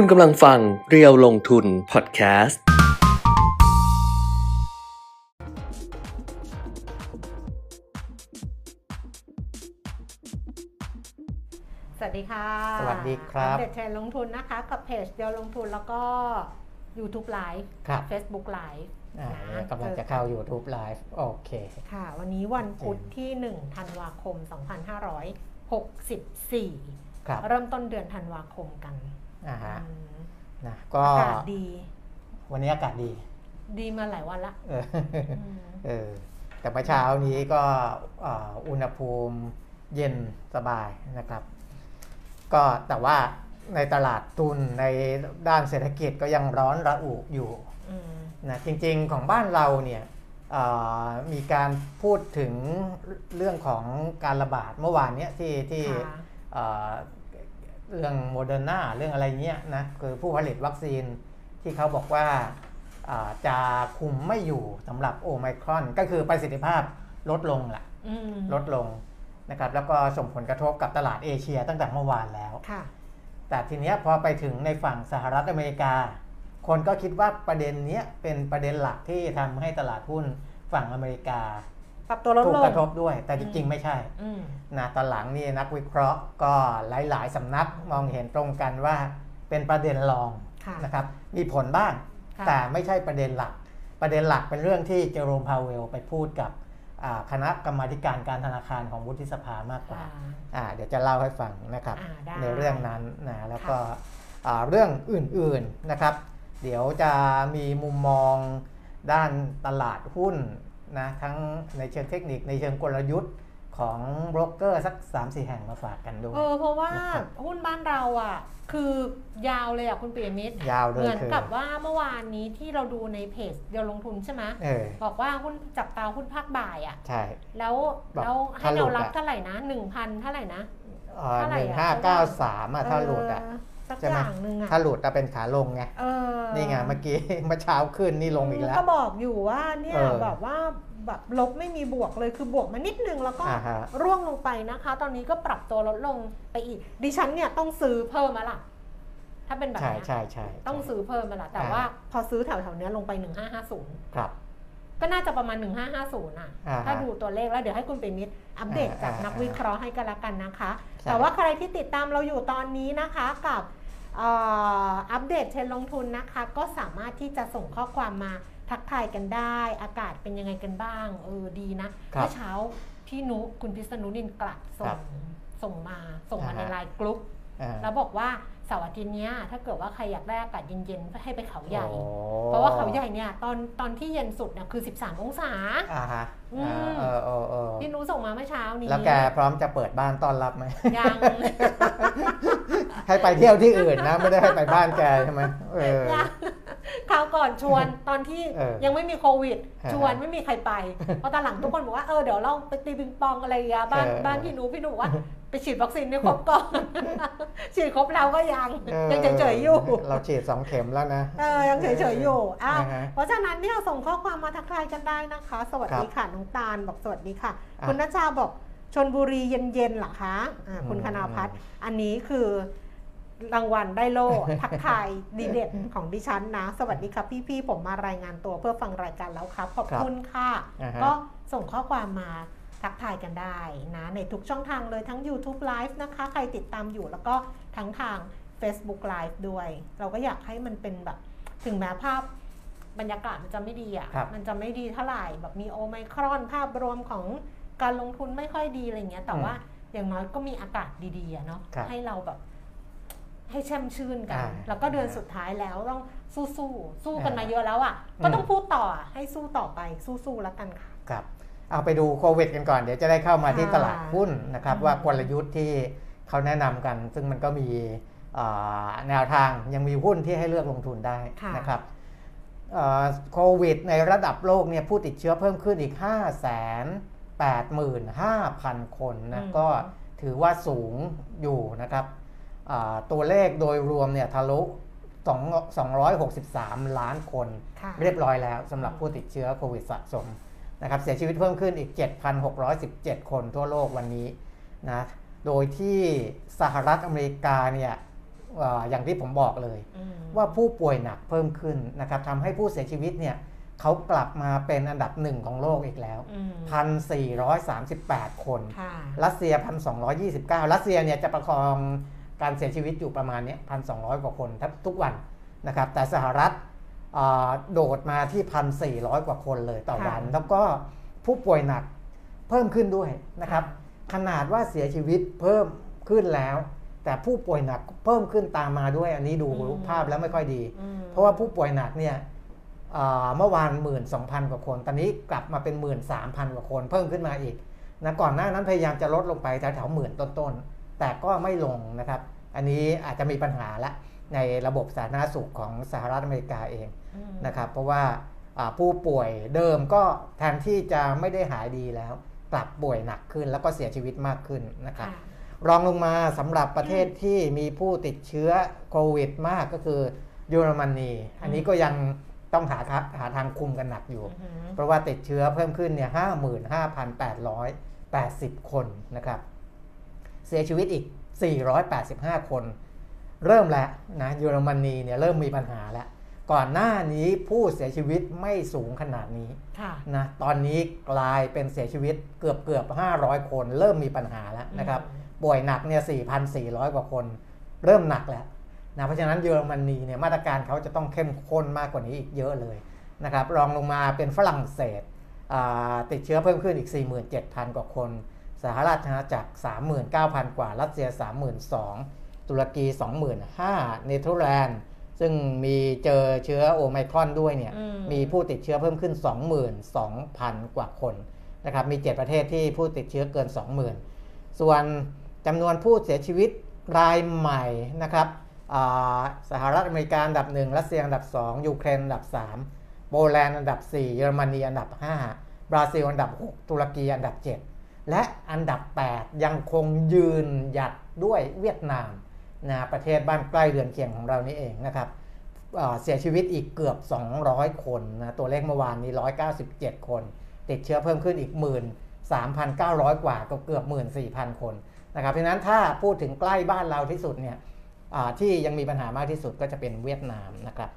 คุณกำลังฟังเรียวลงทุนพอดแคสต์ สวัสดีค่ะสวัสดีครับ อัปเดตเทรนด์ลงทุนนะคะ กับเพจเดียวลงทุนแล้วก็ YouTube Live ครับ Facebook Live อ่านะเนี่ยกำลังจะเข้า YouTube Live โอเค ค่ะ วันนี้วันพุธที่ 1 ธันวาคม 2564 ครับ เริ่มต้นเดือนธันวาคมกัน อ่าฮะอืมนะก็อากาศดี วันนี้อากาศดี ดีมาหลายวันละเอออืมเออแต่เมื่อเช้านี้ก็อ่าอุณหภูมิเย็นสบายนะครับ ก็แต่ว่าในตลาดทุนในด้านเศรษฐกิจก็ยังร้อนระอุอยู่อืมนะจริงๆของบ้านเราเนี่ยอ่ามีการพูดถึงเรื่องของการระบาดเมื่อวานเนี้ยที่ที่ค่ะ เอ่อเรื่องโมเดอร์นาเรื่องอะไรเงี้ยนะคือผู้ผลิตวัคซีนที่เขาบอกว่าอ่าจะคุมไม่อยู่สำหรับโอไมครอน ก็คือประสิทธิภาพลดลงแหละอืมลดลงนะครับแล้วก็ส่งผลกระทบกับตลาดเอเชียตั้งแต่เมื่อวานแล้วค่ะแต่ทีเนี้ยพอไปถึงในฝั่งสหรัฐอเมริกา คนก็คิดว่าประเด็นเนี้ยเป็นประเด็นหลักที่ทำให้ตลาดหุ้นฝั่งอเมริกา ปรับตัวลดถูกลกงระทบด้วย แต่จริงๆไม่ใช่อืมนะตอนหลังนี่นักวิเคราะห์ก็หลาย ๆสำนักมองเห็นตรงกันว่าเป็นประเด็นรองค่ะนะครับ มีผลบ้างค่ะแต่ไม่ใช่ประเด็นหลัก ประเด็นหลักเป็นเรื่องที่เจอโรมพาวเวลไปพูดกับอ่าคณะกรรมาธิการการธนาคารของวุฒิสภามากกว่าอ่าอ่าเดี๋ยวจะเล่าให้ฟังนะครับอ่าได้ในเรื่องนั้นนะแล้วก็อ่าเรื่องอื่นๆนะครับ เดี๋ยวจะมีมุมมองด้านตลาดหุ้น นะทั้งในเชิงเทคนิคในเชิงกลยุทธ์ของโบรกเกอร์สัก 3-4 แห่งมาฝากกันด้วยเออเพราะว่านะครับหุ้นบ้านเราอะ คือยาวเลยอะคุณปิยมิตรยาวเลยเหมือนคือกับว่าเมื่อวานนี้ที่เราดูในเพจเดียวลงทุนใช่ไหมเออบอกว่าหุ้นจับตาหุ้นภาคบ่ายอะใช่แล้วบอกแล้วให้ถ้าหลุแนวดรับอะเท่าไหร่นะหนึ่งพันเท่าไหร่นะเอ่อเท่าไหร่หนึ่งอะห้าเก้าสามอะถ้าหลุดอะเสักใช่อไหมย่างหนึ่งอะถ้าหลุดจะเป็นขาลงไงเออนี่ไงเมื่อกี้เมื่อเช้าขึ้นนี่ลงอีกแล้วก็บอกอยู่ว่าเนี่ยเออแบบว่าแบบลบไม่มีบวกเลยคือบวกมานิดนึงแล้วก็อ่าฮะร่วงลงไปนะคะ ตอนนี้ก็ปรับตัวลดลงไปอีก ดิฉันเนี่ยต้องซื้อเพิ่มมาล่ะถ้าเป็นแบบใช่เนี้ยใช่ใช่ต้องซื้อเพิ่มมาละแต่อ่าว่าพอซื้อแถวๆเนี้ยลงไป1550ครับ ก็น่าจะประมาณ 1550อะอ่าฮะถ้าดูตัวเลขแล้วเดี๋ยวให้คุณเป็นมิตรอัปเดตอ่าจากอ่านักวิเคราะห์ให้กันละกันนะคะใช่แต่ว่าใครที่ติดตามเราอยู่ตอนนี้นะคะกับเอ่ออัปเดตเทรนด์ลงทุนนะคะ ก็สามารถที่จะส่งข้อความมาทักทายกันได้ อากาศเป็นยังไงกันบ้าง เออดีนะครับเมื่อเช้าพี่นุคุณพิษณุนินกลัดส่ครังบส่งมาส่งมาอ่าในฮะไลน์กรุ๊ปอ่าแล้วบอกว่าเสาร์อาทิตย์เนี้ยถ้าเกิดว่าใครอยากได้อากาศเย็นๆให้ไปเขาใหญ่โอ้เพราะว่าเขาใหญ่เนี่ยตอนตอนที่เย็นสุดเนี่ยคือ 13 องศาอ่าฮะอืมอ่าเออเออเออพี่นุส่งมาเมื่อเช้านี้ แล้วแกพร้อมจะเปิดบ้านต้อนรับไหมยัง ให้ไปเที่ยวที่อื่นนะ ไม่ได้ให้ไปบ้านแกใช่ไหมเออยังคราวก่อนชวนตอนที่เออยังไม่มีโควิดฮะชวนไม่มีใครไปเพราะตอนหลังทุกคนบอกว่าเออเดี๋ยวเราไปตีปิงปองอะไรอย่างเงี้ยบ้านเออบ้านพี่หนูพี่หนูบอกว่าไปฉีดวัคซีนให้ครบก่อนฉีดครบแล้วก็ยังออยังเฉยๆอยู่ เราฉีดสองเข็มแล้วนะเออยังเฉยๆอยู่อ้าวนะฮะเพราะฉะนั้นเนี่ยส่งข้อความมาทักทายกันได้นะคะ สวัสดีค่ะน้องตาลบอกสวัสดีค่ะอะ คุณนัชชาบอกชนบุรีเย็นๆเหรอคะอ่าคุณอืมคณาพัฒน์อันนี้คือรางวัลได้โล่ทักทายดีเด็ดของดิฉันนะ สวัสดีครับพี่ๆผมมารายงานตัวเพื่อฟังรายการแล้วครับ ขอบคุณค่ะอ่าฮะก็ส่งข้อความมาทักทายกันได้นะ ในทุกช่องทางเลยทั้ง YouTube Live นะคะ ใครติดตามอยู่แล้วก็ทั้งทาง Facebook Live ด้วย เราก็อยากให้มันเป็นแบบถึงแม้ภาพ บรรยากาศมันจะไม่ดีอะครับมันจะไม่ดีเท่าไหร่แบบมีโอไมครอนภาพรวมของการลงทุนไม่ค่อยดีอะไรเงี้ย แต่อืมว่าอย่างน้อยก็มีอากาศดีๆอะเนาะครับให้เราแบบ ให้แช่มชื่นกันอ่าแล้วก็เดือนสุดท้ายแล้วต้องสู้สู้สู้กันอ่ามมาเยอะแล้วอะอืมก็ต้องพูดต่ออะให้สู้ต่อไปสู้ๆแล้วกันค่ะครับเอาไปดูโควิดกันก่อนเดี๋ยวจะได้เข้ามาที่ค่ะตลาดหุ้นนะครับอืมว่ากลยุทธ์ที่เขาแนะนำกัน ซึ่งมันก็มีเอ่อแนวทางยังมีหุ้นที่ให้เลือกลงทุนได้ค่ะนะครับเอ่อ โควิดในระดับโลกเนี่ยผู้ติดเชื้อเพิ่มขึ้นอีก 5 8 5 0 0 0 คนนะก็ถือว่าสูงอยู่นะครับอ่าตัวเลขโดยรวมเนี่ยทะลุ2 263 ล้านคนค่ะเรียบร้อยแล้วสำหรับผู้ติดเชื้อโควิดสะสมนะครับเสียชีวิตเพิ่มขึ้นอีก 7,617 คนทั่วโลกวันนี้นะโดยที่สหรัฐอเมริกาเนี่ยเอ่ออย่างที่ผมบอกเลยอืมว่าผู้ป่วยหนักเพิ่มขึ้นนะครับทำให้ผู้เสียชีวิตเนี่ยเขากลับมาเป็นอันดับหนึ่งของโลกอีกแล้วอืม1,438 คนค่ะรัสเซีย 1,229 รัสเซียเนี่ยจะประคองการเสียชีวิตอยู่ประมาณเนี้ย1,200 กว่าคนทุกวันนะครับ แต่สหรัฐเอ่อโดดมาที่ 1,400 กว่าคนเลยต่อวันค่ะแล้วก็ผู้ป่วยหนักเพิ่มขึ้นด้วยนะครับ ขนาดว่าเสียชีวิตเพิ่มขึ้นแล้ว แต่ผู้ป่วยหนักเพิ่มขึ้นตามมาด้วยอันนี้ดูอืมภาพแล้วไม่ค่อยดีอืมเพราะว่าผู้ป่วยหนักเนี่ยเอ่อเมื่อวาน12,000กว่าคน ตอนนี้กลับมาเป็น13,000กว่าคน เพิ่มขึ้นมาอีกนะก่อนหน้านั้นพยายามจะลดลงไปแถวๆหมื่นต้นๆ แต่ก็ไม่ลงนะครับ อันนี้อาจจะมีปัญหาละในระบบสาธารณสุขของสหรัฐอเมริกาเองอืมนะครับ เพราะว่าอ่าผู้ป่วยเดิมก็แทนที่จะไม่ได้หายดีแล้ว กลับป่วยหนักขึ้นแล้วก็เสียชีวิตมากขึ้นนะครับค่ะ รองลงมาสำหรับประเทศที่มีผู้ติดเชื้อโควิดมากก็คือเยอรมนี อันนี้ก็ยังต้องหาทาหาทางคุมกันหนักอยู่อืมเพราะว่าติดเชื้อเพิ่มขึ้นเนี่ยห้าหมื่นห้าพันแปดร้อยแปดสิบคนนะครับ เสียชีวิตอีก 485 คน เริ่มแล้วนะเยอรมนีเนี่ยเริ่มมีปัญหาแล้วก่อนหน้านี้ผู้เสียชีวิตไม่สูงขนาดนี้ค่ะนะตอนนี้กลายเป็นเสียชีวิตเกือบเกือบ500 คน เริ่มมีปัญหาแล้วนะครับอืม ป่วยหนักเนี่ย 4,400 กว่าคน เริ่มหนักแล้วนะเพราะฉะนั้นเยอรมนีเนี่ยมาตรการเขาจะต้องเข้มข้นมากกว่านี้อีกเยอะเลยนะครับรองลงมาเป็นฝรั่งเศสอ่าติดเชื้อเพิ่มขึ้นอีก 47,000 กว่าคน สหราชอาณาจักร 39,000 กว่า รัสเซีย 32,000 ตุรกี 25,000 เนเธอร์แลนด์ ซึ่งมีเจอเชื้อโอไมครอนด้วยเนี่ยอืมมีผู้ติดเชื้อเพิ่มขึ้น 22,000 กว่าคนนะครับมี 7 ประเทศที่ผู้ติดเชื้อเกิน 20,000 ส่วน จำนวนผู้เสียชีวิตรายใหม่นะครับสหรัฐอเมริกาอันดับ 1 รัสเซียอันดับ 2 ยูเครนอันดับ 3 โปแลนด์อันดับ 4 เยอรมนีอันดับ 5 บราซิลอันดับ 6 ตุรกีอันดับ 7 และอันดับ 8 ยังคงยืนหยัดด้วยเวียดนามนะประเทศบ้านใกล้เรือนเคียงของเรานี่เองนะครับเอ่อเสียชีวิตอีกเกือบ 200 คนนะตัวเลขเมื่อวานนี้ 197 คน ติดเชื้อเพิ่มขึ้นอีก 13,900 กว่าก็เกือบ 14,000 คน นะครับเพราะฉะนั้นถ้าพูดถึงใกล้บ้านเราที่สุดเนี่ยอ่าที่ยังมีปัญหามากที่สุดก็จะเป็นเวียดนามนะครับ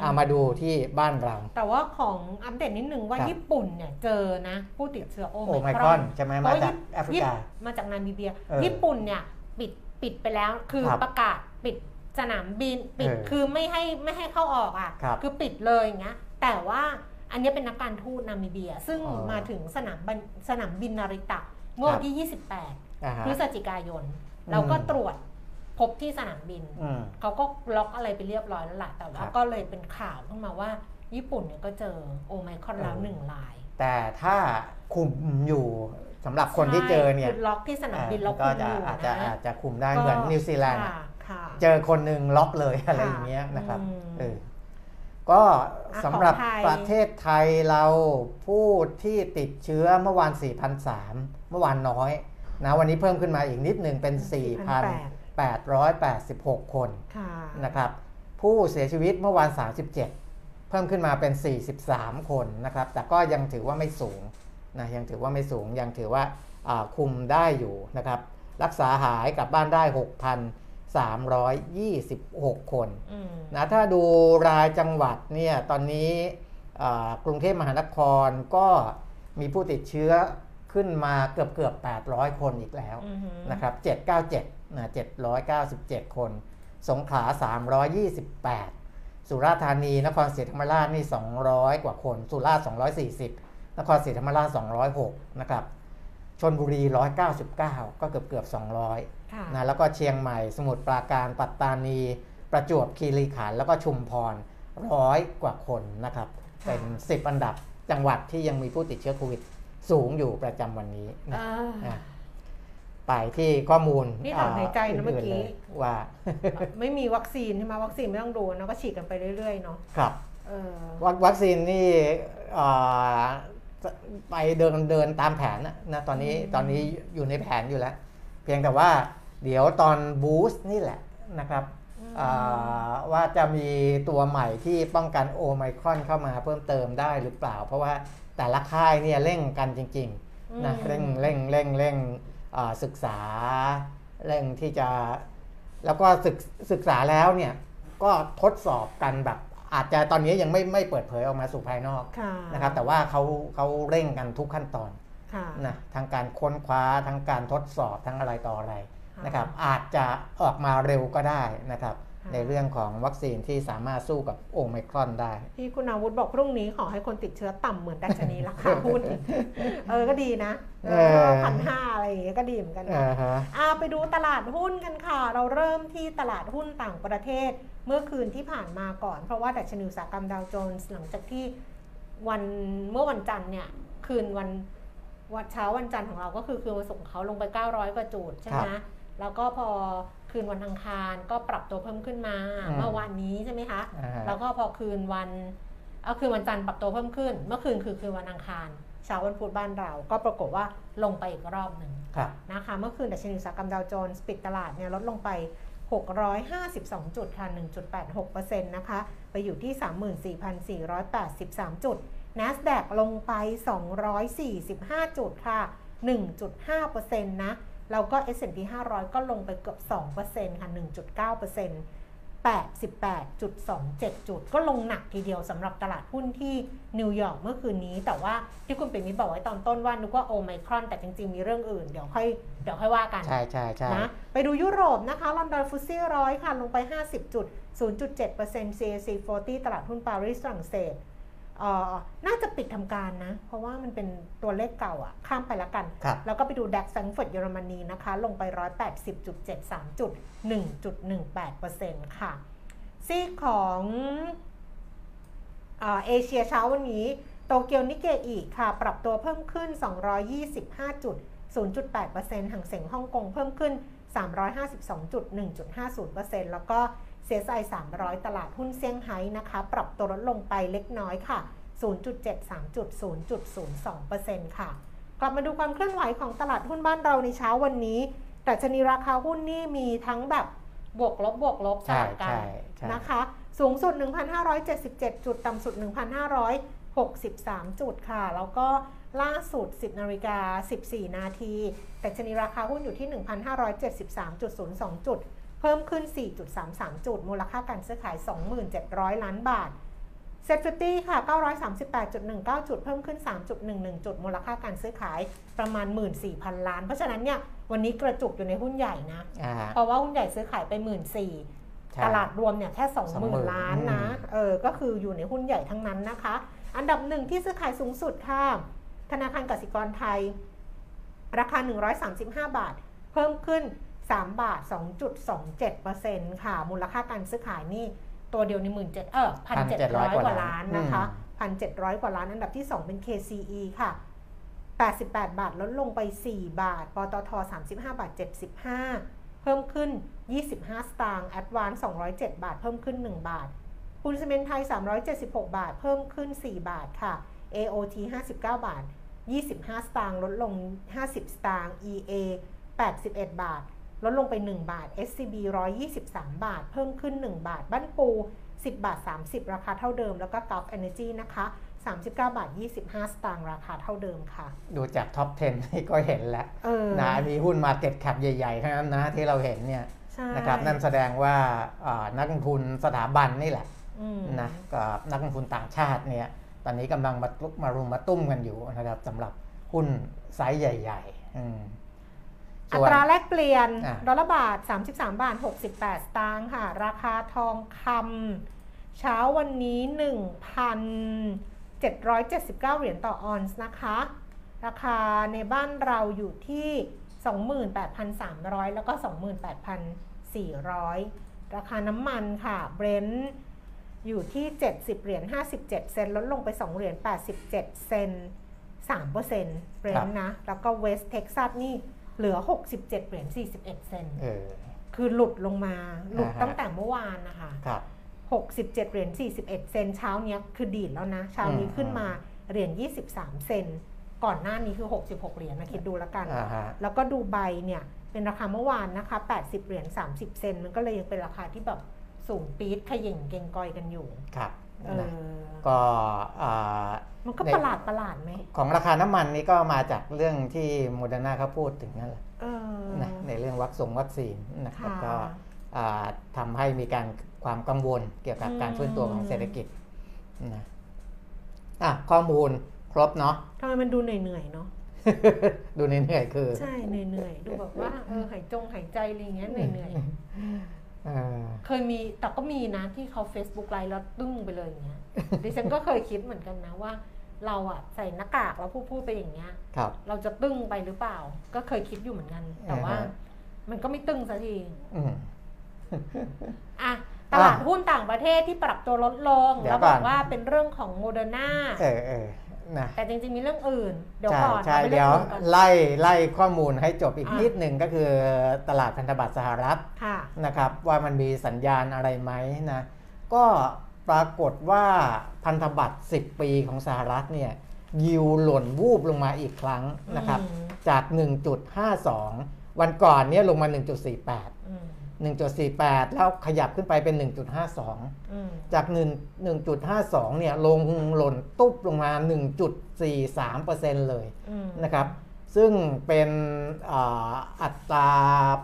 อ่ามาดูที่บ้านเรา แต่ว่าของอัปเดตนิดนึงว่าครับญี่ปุ่นเนี่ยเจอนะผู้ติดเชื้อโอโอไมไมคครรออนนใช่ไหมเพมาราะจากแอฟริกา มาจากนามิเบียเออญี่ปุ่นเนี่ยปิดปิดไปแล้วคือครับประกาศปิดสนามบินปิดเออคือไม่ให้ไม่ให้เข้าออกอะครับอปิดเลยอย่างเงี้ยแต่ว่าอันเนี้ยเป็นนักการทูตนามิเบีย ซึ่งอ๋อมาถึงสนามบินสนามบินนาริตะเมื่อครัวับนที่อ่าฮะ28 พฤศจิกายนแล้วก็อืมตรวจพบที่สนามบินอืมเขาก็ล็อกอะไรไปเรียบร้อยแล้วล่ะ แต่ว่าครับก็เลยเป็นข่าวขึ้นมาว่า ญี่ปุ่นเนี่ยก็เจอโอไมครอนแล้วเออหนึ่งราย แต่ถ้าคุมอยู่สำหรับคนที่เจอเนี่ยใช่คือล็อกที่สนามบินอ่าแล้วก็คุมจะอยู่อาจจะนะอาจจะคุมได้เหมือนนิวซีแลนด์ค่ะค่ะเจอคนหนึ่งล็อกเลยอะไรอย่างเงี้ยนะครับอืมเออก็สำหรับของไทยประเทศไทยเราผู้ที่ติดเชื้อเมื่อวาน 4,003 เมื่อวานน้อย นะวันนี้เพิ่มขึ้นมาอีกนิดหนึ่งเป็น 4,886 คนค่ะนะครับผู้เสียชีวิตเมื่อวาน 37 เพิ่มขึ้นมาเป็น 43 คนนะครับ แต่ก็ยังถือว่าไม่สูงนะยังถือว่าไม่สูงยังถือว่าอ่าคุมได้อยู่นะครับ รักษาหายกลับบ้านได้ 6,326 คนอืมนะถ้าดูรายจังหวัดเนี่ยตอนนี้อ่ากรุงเทพมหานครก็มีผู้ติดเชื้อ ขึ้นมาเกือบเกือบ800 คนอีกแล้วอือหือนะครับ797นะ797 คน สงขลา 328 สุราษฎร์ธานีนครศรีธรรมราชนี่ 200 กว่าคน สุราษฎร์240 นครศรีธรรมราช 206 นะครับชนบุรี 199 ก็เกือบเกือบ200ค่ะนะแล้วก็เชียงใหม่สมุทรปราการปัตตานี ประจวบคีรีขันธ์แล้วก็ชุมพรร้อยกว่าคนนะครับค่ะเป็น 10 อันดับจังหวัดที่ยังมีผู้ติดเชื้อโควิด สูงอยู่ประจำวันนี้นะอ่าอะไปที่ข้อมูลนี่ถอนหายใจนะเมื่อกี้ลยว่า ไม่มีวัคซีนใช่ไหมวัคซีนไม่ต้องดูเนอะก็ฉีดกันไปเรื่อย ๆ เนาะครับเออวัควัคซีนนี่เอ่อไปเดินเดินตามแผนนะนะตอนนี้ตอนนี้อยู่ในแผนอยู่แล้ว เพียงแต่ว่าเดี๋ยวตอนบูสต์นี่แหละนะครับอ่าว่าจะมีตัวใหม่ที่ป้องกันโอไมครอนเข้ามาเพิ่มเติมได้หรือเปล่า เพราะว่า แต่ละค่ายเนี่ยเร่งกันจริงๆนะอืมเร่งเร่งเร่งเร่งอ่าศึกษาเร่งที่จะ แล้วก็ศึกศึกษาแล้วเนี่ยก็ทดสอบกันแบบอาจจะตอนนี้ยังไม่ไม่เปิดเผยออกมาสู่ภายนอกค่ะนะครับ แต่ว่าเขาเขาเร่งกันทุกขั้นตอนค่ะนะทั้งการค้นคว้าทั้งการทดสอบทั้งอะไรต่ออะไรค่ะนะครับ อาจจะออกมาเร็วก็ได้นะครับค่ะ ในเรื่องของวัคซีนที่สามารถสู้กับโอไมครอนได้ ที่คุณอาวุธบอกพรุ่งนี้ขอให้คนติดเชื้อต่ำเหมือนดัชนีราคาหุ้นเออก็ดีนะเออพันห้าอะไรอย่างเงี้ยก็ดีเหมือนกันนะอ่าฮะอ่าไปดูตลาดหุ้นกันค่ะ เราเริ่มที่ตลาดหุ้นต่างประเทศ เมื่อคืนที่ผ่านมาก่อน เพราะว่าดัชนีอุตสาหกรรมดาวโจนส์หลังจากที่วันเมื่อวันจันทร์เนี่ยคืนวันวันเช้าวันจันทร์ของเราก็คือคืนวันศุกร์ของเขาลงไป 900 กว่าจุดใช่ไหมแล้วก็พอ คืนวันอังคารก็ปรับตัวเพิ่มขึ้นมาอืมเมื่อวานนี้ใช่ไหมคะอ่าฮะแล้วก็พอคืนวันเอาคืนวันจันทร์ปรับตัวเพิ่มขึ้น เมื่อคืนคือคืนวันอังคารเช้าวันพุธบ้านเรา ก็ปรากฏว่าลงไปอีกรอบหนึ่งครับนะคะ เมื่อคืนดัชนีอุตสาหกรรมดาวโจนส์ปิดตลาดเนี่ยลดลงไป 652 จุดค่ะ 1.86%นะคะ ไปอยู่ที่ 34,483 จุด NASDAQ ลงไป 245 จุดค่ะ 1.5%นะ แล้วก็ S&P 500 ก็ลงไปเกือบ 2%ค่ะ 1.9% 88.27 จุด ก็ลงหนักทีเดียวสำหรับตลาดหุ้นที่นิวยอร์กเมื่อคืนนี้ แต่ว่าที่คุณปิ่นมิตรบอกไว้ตอนต้นว่านึกว่าโอไมครอนแต่จริงๆ มีเรื่องอื่น เดี๋ยวค่อยเดี๋ยวค่อยว่ากัน ใช่ใช่ใช่นะไปดูยุโรปนะคะลอนดอน FTSE ร้อยค่ะ ลงไป 50จุด0.7% CAC 40 ตลาดหุ้นปารีสฝรั่งเศสเอ่อ น่าจะปิดทำการนะ เพราะว่ามันเป็นตัวเลขเก่าอะข้ามไปแล้วกันครับแล้วก็ไปดู DAX แฟรงก์เฟิร์ตเยอรมนีนะคะ ลงไป 180.73จุด1.18%ค่ะ ซีกของเอ่อเอเชียเช้าวันนี้ โตเกียวนิกเกอิค่ะ ปรับตัวเพิ่มขึ้น 225จุด0.8%ห่างเสียงฮ่องกงเพิ่มขึ้น 352จุด1.50%แล้วก็ CSI 300 ตลาดหุ้นเซี่ยงไฮ้นะคะ ปรับตัวลดลงไปเล็กน้อยค่ะ 0.73จุด0.02%ค่ะ กลับมาดูความเคลื่อนไหวของตลาดหุ้นบ้านเราในเช้าวันนี้แต่ชนีราคาหุ้นนี่มีทั้งแบบบวกลบบวกลบสใช่ลับกันใช่ใช่นะคะ สูงสุด 1,577 จุด ต่ำสุด 1,563 จุดค่ะ แล้วก็ล่าสุด 10นาฬิกา14 นาที ดัชนีราคาหุ้นอยู่ที่ 1,573.02 จุดเพิ่มขึ้น 4.33 จุด มูลค่าการซื้อขาย 2,700 ล้านบาท SET50ค่ะ 938.19 จุด เพิ่มขึ้น 3.11 จุด มูลค่าการซื้อขายประมาณ 14,000 ล้าน เพราะฉะนั้นเนี่ย วันนี้กระจุกอยู่ในหุ้นใหญ่นะอ่าเพราะว่าหุ้นใหญ่ซื้อขายไป 1 4 0 0ใช่ตลาดรวมเนี่ยแค่20,000 20,000 ล้านนะ เออ ก็คืออยู่ในหุ้นใหญ่ทั้งนั้นนะคะ อันดับหนึ่งที่ซื้อขายสูงสุดค่ะ ธนาคารกสิกรไทย ราคา 135 บาท เพิ่มขึ้น 3 บาท 2.27%ค่ะ มูลค่าการซื้อขายนี่ตัวเดียวในหมื่นเจ็ดเออพันเจ็ดร้อย1,700กว่าล้านนะคะอืมพันเจ็ดร้อยกว่าล้านอันดับที่ 2 เป็น KCE ค่ะ 88 บาทลดลงไป 4 บาท ปตท 35 บาท 75 เพิ่มขึ้น 25 สตางค์ Advance 207 บาท เพิ่มขึ้น 1 บาทปูนซีเมนต์ไทย 376 บาท เพิ่มขึ้น 4 บาทค่ะ AOT 59 บาท 25 สตางค์ลดลง 50 สตางค์ EA 81 บาท ลดลงไป 1 บาท SCB 123 บาท เพิ่มขึ้น 1 บาท บ้านปู 10 บาท 30 ราคาเท่าเดิม แล้วก็ Gulf Energy นะคะ 39 บาท 25 สตางค์ราคาเท่าเดิมค่ะ ดูจาก top 10 นี่ก็เห็นแล้วเออนะมีหุ้น market cap ใหญ่ๆทั้งนั้นนะที่เราเห็นเนี่ยใช่นะครับนั่นแสดงว่าอ่านักลงทุนสถาบันนี่แหละอืมนะกับนักลงทุนต่างชาติเนี่ยตอนนี้กำลังมาตุมารุมมาตุ้มกันอยู่นะครับสำหรับหุ้นไซส์ใหญ่ ๆ อืมอัส่วนตราแลกเปลี่ยนอะดอลลาร์บาท 33 บาท 68 สตางค์ค่ะ ราคาทองคำเช้าวันนี้ 1,779 เหรียญต่อออนซ์นะคะ ราคาในบ้านเราอยู่ที่ 28,300 แล้วก็ 28,400 ราคาน้ำมันค่ะ เบรนท์อยู่ที่ 70 เหรียญ 57 เซนต์ลดลงไป 2 เหรียญ 87 เซนต์3เปอร์เซ็นต์เบรนท์นะ แล้วก็เวสเท็กซัสนี่ เหลือ 67 เหรียญ 41 เซนต์เออ คือหลุดลงมา หลุดอ่าฮะ ตั้งแต่เมื่อวานนะคะ ครับ 67 เหรียญ 41 เซนต์เช้าเนี้ยคือดีดแล้วนะ เช้านี้อืม ขึ้นมาเหรียญ 23 เซนต์ก่อนหน้านี้คือ 66 เหรียญนะคิดดูแล้วกัน อ่าฮะ แล้วก็ดูไบเนี่ยเป็นราคาเมื่อวานนะคะ 80 เหรียญ 30 เซนต์มันก็เลยยังเป็นราคาที่แบบสูงปี๊ดเขย่งเกงกอยกันอยู่ ครับเอ นะอก็อ่ามันก็ในประหลาดประหลาดไหมของราคาน้ำมันนี่ก็มาจากเรื่องที่โมเดอร์นาเขาพูดถึงนั่นแหละเออนะในเรื่องวัคซงวัคซีนนะครับค่ะก็อ่าทำให้มีการความกังวลเกี่ยวกับการฟื้นตัวของเศรษฐกิจนะอะข้อมูลครบเนาะทำไมมันดูเหนื่อยๆเนาะดูเหนื่อยๆคือ ใช่เหนื่อยๆดูแบบว่าเออหายจงหายใจอะไรอย่างเงี้ยเหนื่อยเออๆ เคยมีแต่ก็มีนะที่เขา Facebook ไลฟ์แล้วตึ้งไปเลยอย่างเงี้ยดิฉันก็เคยคิดเหมือนกันนะว่า เราอะใส่หน้ากากแล้วพูดพูดไปอย่างเงี้ยครับ เราจะตึ้งไปหรือเปล่า ก็เคยคิดอยู่เหมือนกัน แต่ว่าอ่าฮะมันก็ไม่ตึ้งสักทีอืมอะตลาดหุ้นต่างประเทศที่ปรับตัวลดลงเดี๋ยวแล้วบอกก่อนว่าเป็นเรื่องของโมเดอร์นาเออเออ นะแต่จริงๆมีเรื่องอื่น เดี๋ยวใช่ก่อนใช่อาไปเดี๋ยวรื่องอื่นก่อนไล่ไล่ข้อมูลให้จบอีกอะนิดหนึ่งก็คือตลาดพันธบัตรสหรัฐค่ะนะครับ ว่ามันมีสัญญาณอะไรไหมนะก็ปรากฏว่าพันธบัตร 10 ปีของสหรัฐเนี่ยยิวหล่นวูบลงมาอีกครั้งนะครับอืมจาก 1.52 วันก่อนเนี่ยลงมา 1.48อืม 1.48 แล้วขยับขึ้นไปเป็น 1.52อืมจาก 1 1.52 เนี่ยลงหล่นตุ๊บลงมา 1.43%เลยอืมนะครับ ซึ่งเป็นอาอัตรา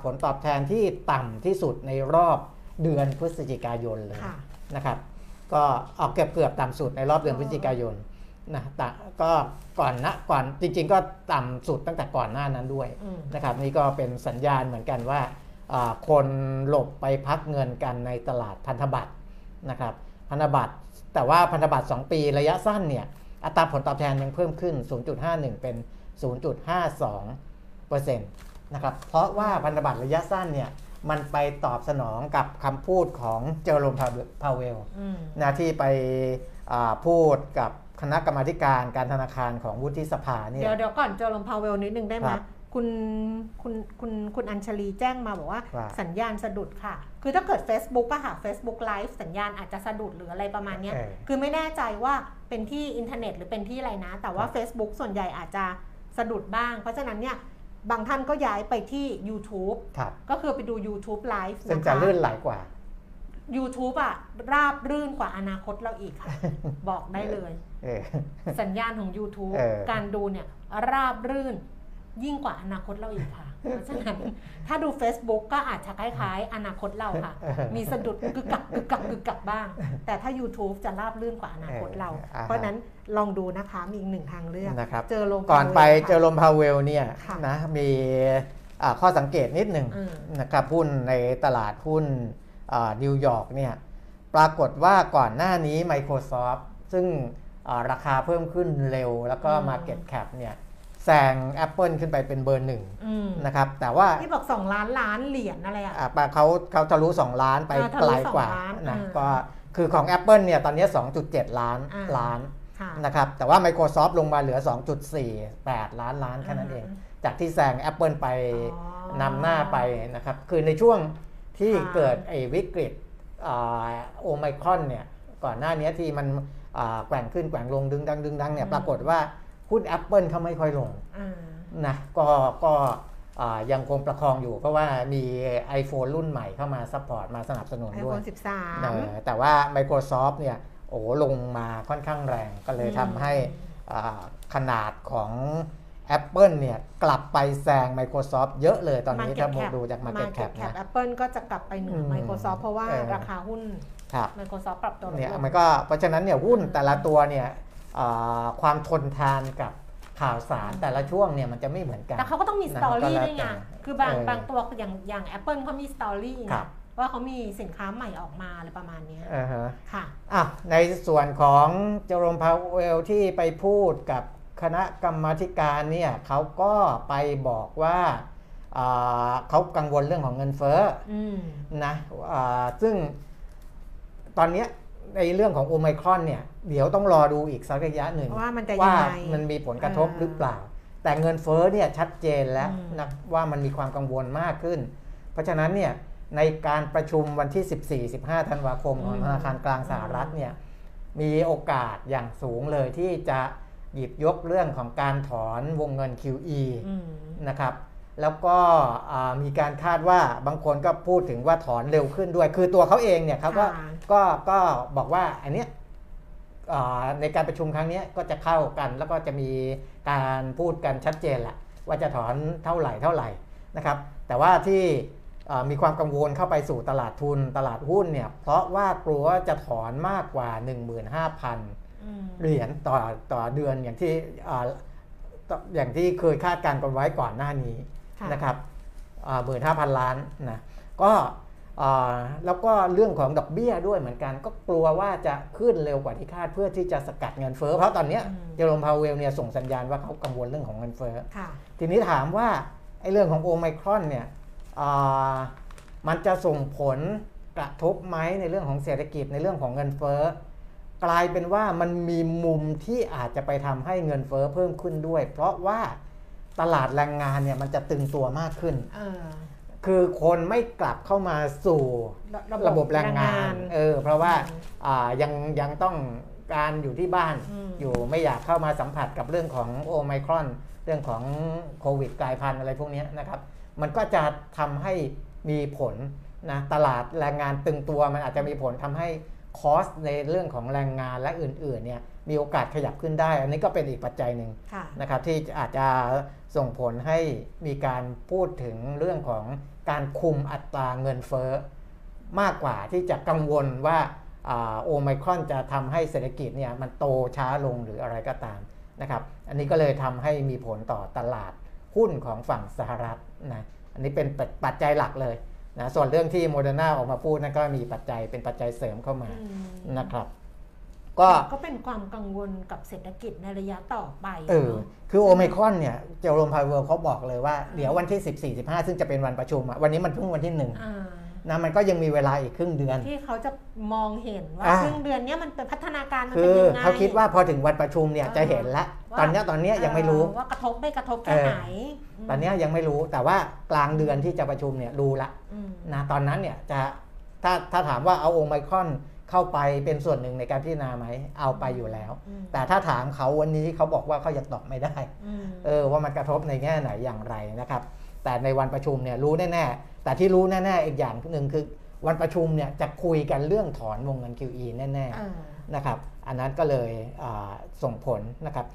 ผลตอบแทนที่ต่ำที่สุดในรอบเดือนพฤศจิกายนเลยค่ะนะครับ ก็เอาเกือบเกือบต่ำสุดในรอบเดือนพฤศจิกายนนะแต่ก็ก่อนนะก่อนจริง ๆ ก็ต่ำสุดตั้งแต่ก่อนหน้านั้นด้วยอืมนะครับ นี่ก็เป็นสัญญาณเหมือนกันว่าอ่า คนหลบไปพักเงินกันในตลาดพันธบัตรนะครับพันธบัตรแต่ว่าพันธบัตร 2 ปีระยะสั้นเนี่ยอัตราผลตอบแทนยังเพิ่มขึ้น 0.51 เป็น 0.52เปอร์เซ็นต์นะครับเพราะว่าพันธบัตรระยะสั้นเนี่ยมันไปตอบสนองกับคำพูดของเจอโรมพาเวลอืมนะที่ไปอ่าพูดกับคณะกรรมาธิการการธนาคารของวุฒิสภาเนี่ยเดี๋ยวเดี๋ยวก่อนเจอลมพาวเวลนิดนึงได้ไหม ครับคุณคุณคุณคุณอัญชลีแจ้งมาบอกว่าว่า สัญญาณสะดุดค่ะ คือถ้าเกิด Facebook อะค่ะ Facebook Live สัญญาณอาจจะสะดุดหรืออะไรประมาณเนี้ย เออ คือไม่แน่ใจว่าเป็นที่อินเทอร์เน็ตหรือเป็นที่อะไรนะ แต่ว่าครับ Facebook ส่วนใหญ่อาจจะสะดุดบ้าง เพราะฉะนั้นเนี่ยบางท่านก็ย้ายไปที่ YouTube ครับก็คือไปดู YouTube Live ซึ่งนะจะคะ ลื่นไหลกว่า YouTube อะราบรื่นกว่าอนาคตเราอีกค่ะ บอกได้เลย เออ สัญญาณของ YouTube เออ การดูเนี่ยราบรื่น ยิ่งกว่าอนาคตเราอีกค่ะ เพราะฉะนั้นถ้าดู Facebook ก็อาจจะคล้ายๆ อนาคตเราค่ะ มีสะดุดกึกกักกึกกักกึกกักบ้าง แต่ถ้า YouTube จะราบรื่นกว่าอนาคตเราเอออ่าฮะเพราะฉะนั้นลองดูนะคะมีอีกหนึ่งทางเลือกนะครับเจอโรมก่อนไปค่ะเจอโรมพาวเวลเนี่ยค่ะนะมีอ่าข้อสังเกตนิดหนึ่งอืมนะครับหุ้นในตลาดหุ้นนิวยอร์กเนี่ยปรากฏว่าก่อนหน้านี้ Microsoft ซึ่งอ่าราคาเพิ่มขึ้นเร็วแล้วก็ Market Cap เนี่ย แซง Apple ขึ้นไปเป็นเบอร์หนึ่งอืมนะครับ แต่ว่าที่บอก 2 ล้านล้านเหรียญอะไรอะอ่าปะเขาเขาทะลุ2 ล้านไปอ่าทะลุไกลกว่าสองล้านนะอ่าก็คือของ Apple เนี่ยตอนนี้ 2.7 ล้านอ่าล้านค่ะนะครับ แต่ว่า Microsoft ลงมาเหลือ 2.48 ล้านล้านแค่นั้นเอง จากที่แซง Apple ไปอ๋อนำหน้าไปนะครับ คือในช่วงที่ค่ะเกิดไอ้วิกฤตโอไมครอนเนี่ยก่อนหน้านี้ที่มันอ่าแกว่งขึ้นแกว่งลงดึงดังดึงดังเนี่ยปรากฏว่า หุ้น Apple เขาไม่ค่อยลงอ่านะก็ก็อ่ายังคงประคองอยู่เพราะว่ามี iPhone รุ่นใหม่เข้ามา support มาสนับสนุน iPhone สิบสามเออแต่ว่า Microsoft เนี่ยโอ้โหลงมาค่อนข้างแรงก็เลยทำให้อ่าขนาดของ Apple เนี่ยกลับไปแซง Microsoft เยอะเลยตอนนี้ถ้าดูจาก Market Cap นะ Apple ก็จะกลับไปเหนือม Microsoft เพราะว่าเออราคาหุ้นครับ Microsoft ปรับตัวลดเนี่ยลงมันก็เพราะฉะนั้นเนี่ยหุ้นแต่ละตัวเนี่ยอ่า ความทนทานกับข่าวสารแต่ละช่วงเนี่ยมันจะไม่เหมือนกัน แต่เขาก็ต้องมีสนะตอรี่ก็แล้วด้วยไงแต่คือบางเออบางตัวอย่างอย่าง Apple เขามีสตอรี่ไงครับว่าเขามีสินค้าใหม่ออกมาอะไรประมาณเนี้ยอ่าฮะค่ะอะ ในส่วนของเจอโรมพาวเวลที่ไปพูดกับคณะกรรมาธิการเนี่ยเขาก็ไปบอกว่าอ่าเขากังวลเรื่องของเงินเฟ้ออืมนะอ่าซึ่งตอนเนี้ยในเรื่องของโอไมครอนเนี่ย เดี๋ยวต้องรอดูอีกสักระยะหนึ่งว่ามันจะยังว่าไงมันมีผลกระทบเออหรือเปล่า แต่เงินเฟ้อเนี่ยชัดเจนแล้วอืมนะว่ามันมีความกังวลมากขึ้น เพราะฉะนั้นเนี่ยในการประชุมวันที่ 14-15 ธันวาคมของธนาคารกลางสหรัฐเนี่ยมีโอกาสอย่างสูงเลยที่จะหยิบยกเรื่องของการถอนวงเงิน QE อืมนะครับ แล้วก็อ่ามีการคาดว่าบางคนก็พูดถึงว่าถอนเร็วขึ้นด้วย คือตัวเขาเองเนี่ยเขาก็ค่ะก็ก็บอกว่าอันเนี้ยอ่า ในการประชุมครั้งเนี้ยก็จะเข้ากันแล้วก็จะมีการพูดกันชัดเจนแหละว่าจะถอนเท่าไหร่เท่าไหร่นะครับ แต่ว่าที่อ่ามีความกังวลเข้าไปสู่ตลาดทุนตลาดหุ้นเนี่ยเพราะว่ากลัวว่าจะถอนมากกว่า 15,000อืมเหรียญต่อต่อเดือนอย่างที่อ่าต่ออย่างที่เคยคาดการณ์กันไว้ก่อนหน้านี้ค่ะนะครับหมื่นห้าพันล้านนะก็อ่า แล้วก็เรื่องของดอกเบี้ยด้วยเหมือนกัน ก็กลัวว่าจะขึ้นเร็วกว่าที่คาดเพื่อที่จะสกัดเงินเฟ้อเพราะตอนเนี้ยอืมเจอร์โรมพาวเวลเนี่ยส่งสัญญาณว่าเขากังวลเรื่องของเงินเฟ้อค่ะทีนี้ถามว่าไอ้เรื่องของโอไมครอนเนี่ยอ่ามันจะส่งผลกระทบไหมในเรื่องของเศรษฐกิจในเรื่องของเงินเฟ้อกลายเป็นว่ามันมีมุมที่อาจจะไปทำให้เงินเฟ้อเพิ่มขึ้นด้วย เพราะว่าตลาดแรงงานเนี่ยมันจะตึงตัวมากขึ้นเออ คือคนไม่กลับเข้ามาสู่ระระบบแรงงาน เออ เพราะว่าอ่ายังยังต้องการอยู่ที่บ้านอืมอยู่ไม่อยากเข้ามาสัมผัสกับเรื่องของโอไมครอน เรื่องของโควิดกลายพันธุ์อะไรพวกเนี้ยนะครับ มันก็จะทำให้มีผลนะตลาดแรงงานตึงตัวมันอาจจะมีผลทำให้คอสในเรื่องของแรงงานและอื่นๆเนี่ย มีโอกาสขยับขึ้นได้ อันนี้ก็เป็นอีกปัจจัยหนึ่งค่ะนะครับที่อาจจะส่งผลให้มีการพูดถึงเรื่องของการคุมอัตราเงินเฟ้อมากกว่าที่จะกังวลว่าโอไมครอนจะทำให้เศรษฐกิจเนี่ยมันโตช้าลงหรืออะไรก็ตามนะครับอันนี้ก็เลยทำให้มีผลต่อตลาดหุ้นของฝั่งสหรัฐนะอันนี้เป็นปัจจัยหลักเลยนะส่วนเรื่องที่โมเดอร์นาออกมาพูดนั่นก็มีปัจจัยเป็นปัจจัยเสริมเข้ามาอืมนะครับ ก็ก็เป็นความกังวลกับเศรษฐกิจในระยะต่อไปเออเนอะคือโอไมครอนเนี่ยเจอโรมพาวเวลเขาบอกเลยว่าเดี๋ยววันที่ 14 15 ซึ่งจะเป็นวันประชุมอะวันนี้มันเพิ่งวันที่หนึ่งอ่านะมันก็ยังมีเวลาอีกครึ่งเดือน ที่เขาจะมองเห็นว่าอ่าครึ่งเดือนเนี้ยมันเป็นพัฒนาการมันคืเป็นอยังไงเขาคิดว่าพอถึงวันประชุมเนี่ยเออจะเห็นละว่าตอนเนี้ยตอนเนี้ยยังไม่รู้เออว่ากระทบไม่กระทบแค่เออไหนมตอนเนี้ยยังไม่รู้แต่ว่ากลางเดือนที่จะประชุมเนี่ยรู้ละอืมนะตอนนั้นเนี่ยจะถ้าถ้าถามว่าเอาโอไมครอน เข้าไปเป็นส่วนหนึ่งในการพิจารณาไหมเอาไปอยู่แล้วอืมแต่ถ้าถามเขาวันนี้เขาบอกว่าเขายังตอบไม่ได้อืมเออว่ามันกระทบในแง่ไหนอย่างไรนะครับ แต่ในวันประชุมเนี่ยรู้แน่ๆแต่ที่รู้แน่ๆอีกอย่างหนึ่งคือวันประชุมเนี่ยจะคุยกันเรื่องถอนวงเงิน QE แน่เออๆนะครับ อันนั้นก็เลยอ่าส่งผลนะครับ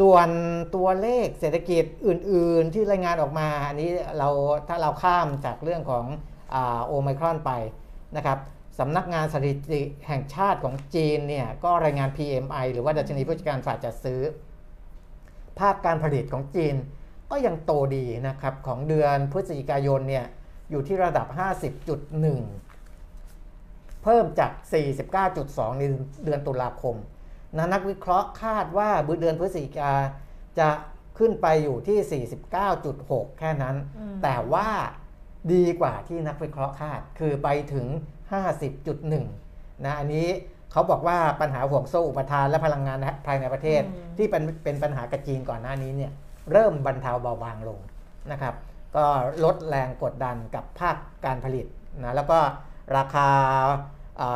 ส่วนตัวเลขเศรษฐกิจอื่น ๆ ที่รายงานออกมา อันนี้เราถ้าเราข้ามจากเรื่องของโอไมครอนไปนะครับ สำนักงานสถิติแห่งชาติของจีนเนี่ยก็รายงาน PMI หรือว่าดัชนีผู้จัดการฝ่ายจัดซื้อ ภาคการผลิตของจีนก็ยังโตดีนะครับ ของเดือนพฤศจิกายนเนี่ยอยู่ที่ระดับ 50.1 เพิ่มจาก 49.2 ในเดือนตุลาคมนะนักวิเคราะห์คาดว่าเดือนพฤศจิกาจะขึ้นไปอยู่ที่ 49.6 แค่นั้นอืมแต่ว่าดีกว่าที่นักวิเคราะห์คาด คือไปถึง 50.1นะอันนี้เขาบอกว่าปัญหาห่วงโซ่อุปทานและพลังงานภายในประเทศอืมที่เป็นเป็นปัญหากับจีนก่อนหน้านี้เนี่ยเริ่มบรรเทาเบาบางลงนะครับ ก็ลดแรงกดดันกับภาคการผลิตนะแล้วก็ราคาอ่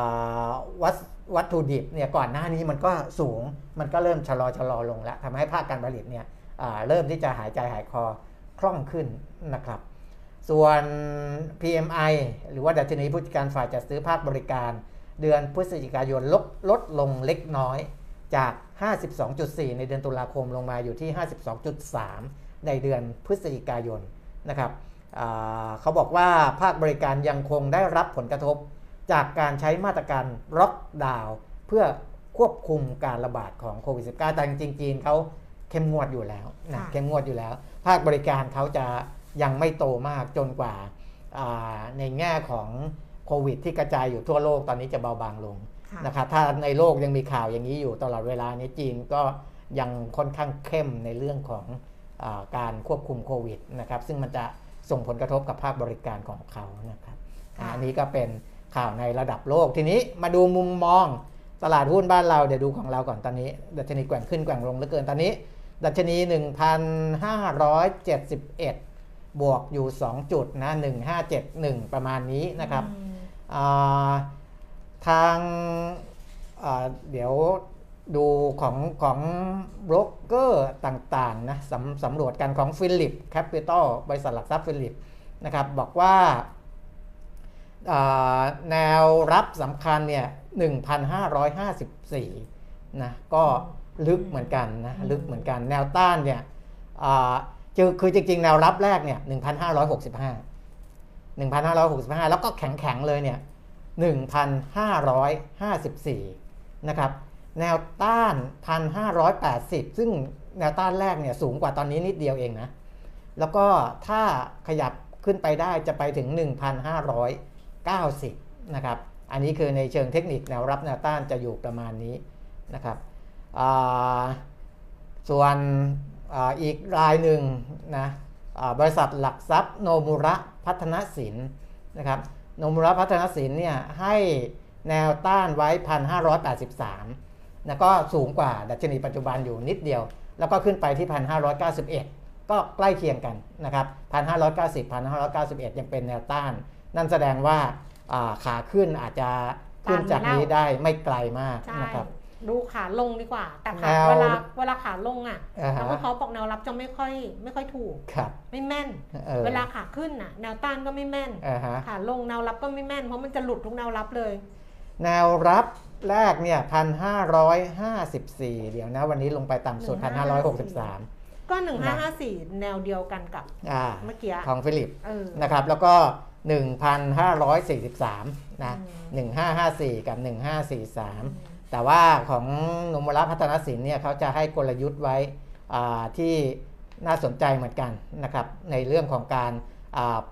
าวัสวัตถุดิบเนี่ยก่อนหน้านี้มันก็สูงมันก็เริ่มชะลอชะลอลงแล้วทำให้ภาคการผลิตเนี่ยอ่าเริ่มที่จะหายใจหายคอคล่องขึ้นนะครับ ส่วน PMI หรือว่าดัชนีผู้จัดการฝ่ายจัดซื้อภาคบริการ เดือนพฤศจิกายนลดลดลงเล็กน้อยจาก 52.4 ในเดือนตุลาคมลงมาอยู่ที่ 52.3 ในเดือนพฤศจิกายนนะครับอ่าเขาบอกว่าภาคบริการยังคงได้รับผลกระทบ จากการใช้มาตรการล็อกดาวน์เพื่อควบคุมการระบาดของโควิด -19 แต่จริงๆจีนเขาเข้มงวดอยู่แล้วนะค่ะเข้มงวดอยู่แล้ว ภาคบริการเขาจะ ยังไม่โตมากจนกว่าอ่าในแง่ของโควิดที่กระจายอยู่ทั่วโลกตอนนี้จะเบาบางลงค่ะนะครับถ้าในโลกยังมีข่าวอย่างนี้อยู่ตลอดเวลานี้จีนก็ยังค่อนข้างเข้มในเรื่องของอาการควบคุมโควิดนะครับซึ่งมันจะส่งผลกระทบกับภาคบริการของเขานะครับอ่าค่ะอันนี้ก็เป็นข่าวในระดับโลกทีนี้มาดูมุมมองตลาดหุ้นบ้านเราเดี๋ยวดูของเราก่อนตอนนี้ ดัชนีแกว่งขึ้นแกว่งลงเหลือเกินตอนนี้ ดัชนี 1,571 บวกอยู่ 2 จุดนะ1571 ประมาณนี้นะครับอืมอ่าทางอ่าเดี๋ยวดูของของโบรกเกอร์ต่างๆนะสำสำรวจกันของฟิลิปแคปิตอลบริษัทหลักทรัพย์ฟิลิปนะครับบอกว่าอ่าแนวรับสำคัญเนี่ย 1,554 นะ ก็ลึกเหมือนกันนะ ลึกเหมือนกัน แนวต้านเนี่ยอ่า คือจริงๆแนวรับแรกเนี่ย1,565 1,565 แล้วก็แข็งๆเลยเนี่ย1,554 นะครับ แนวต้าน 1,580 ซึ่งแนวต้านแรกเนี่ยสูงกว่าตอนนี้นิดเดียวเองนะ แล้วก็ถ้าขยับขึ้นไปได้จะไปถึง 1,590 นะครับ อันนี้คือในเชิงเทคนิคแนวรับแนวต้านจะอยู่ประมาณนี้นะครับ ส่วน อีกรายหนึ่งนะบริษัทหลักทรัพย์โนมุระพัฒนสินนะครับโนมุระพัฒนสินเนี่ยให้แนวต้านไว้ 1,583นะก็สูงกว่าดัชนีปัจจุบันอยู่นิดเดียว แล้วก็ขึ้นไปที่ 1,591 ก็ใกล้เคียงกันนะครับ1,590 1,591 ยังเป็นแนวต้าน นั่นแสดงว่าขาขึ้นอาจจะขึ้นจากนี้ได้ไม่ไกลมากนะครับ ดูขาลงดีกว่า แต่ขาแนวเวลาเวลาขาลงอะอ่าฮะนักวิเคราะห์บอกแนวรับจะไม่ค่อย ไม่ค่อยถูกครับไม่แม่นออเวลาขาขึ้นน่ะ แนวต้านก็ไม่แม่นอ่าฮะขาลงแนวรับก็ไม่แม่นเพราะมันจะหลุดทุกแนวรับเลย แนวรับแรกเนี่ย1,554เดี๋ยวนะ วันนี้ลงไปต่ำสุด1,563ก็1554แนวเดียวกันกับอ่าเมื่อกี้ของฟิลิปเออนะครับ แล้วก็ 1,543นะอื1554 กับ 1543 แต่ว่าของนมระพัฒนสินเนี่ยเขาจะให้กลยุทธ์ไว้ที่น่าสนใจเหมือนกันนะครับในเรื่องของการ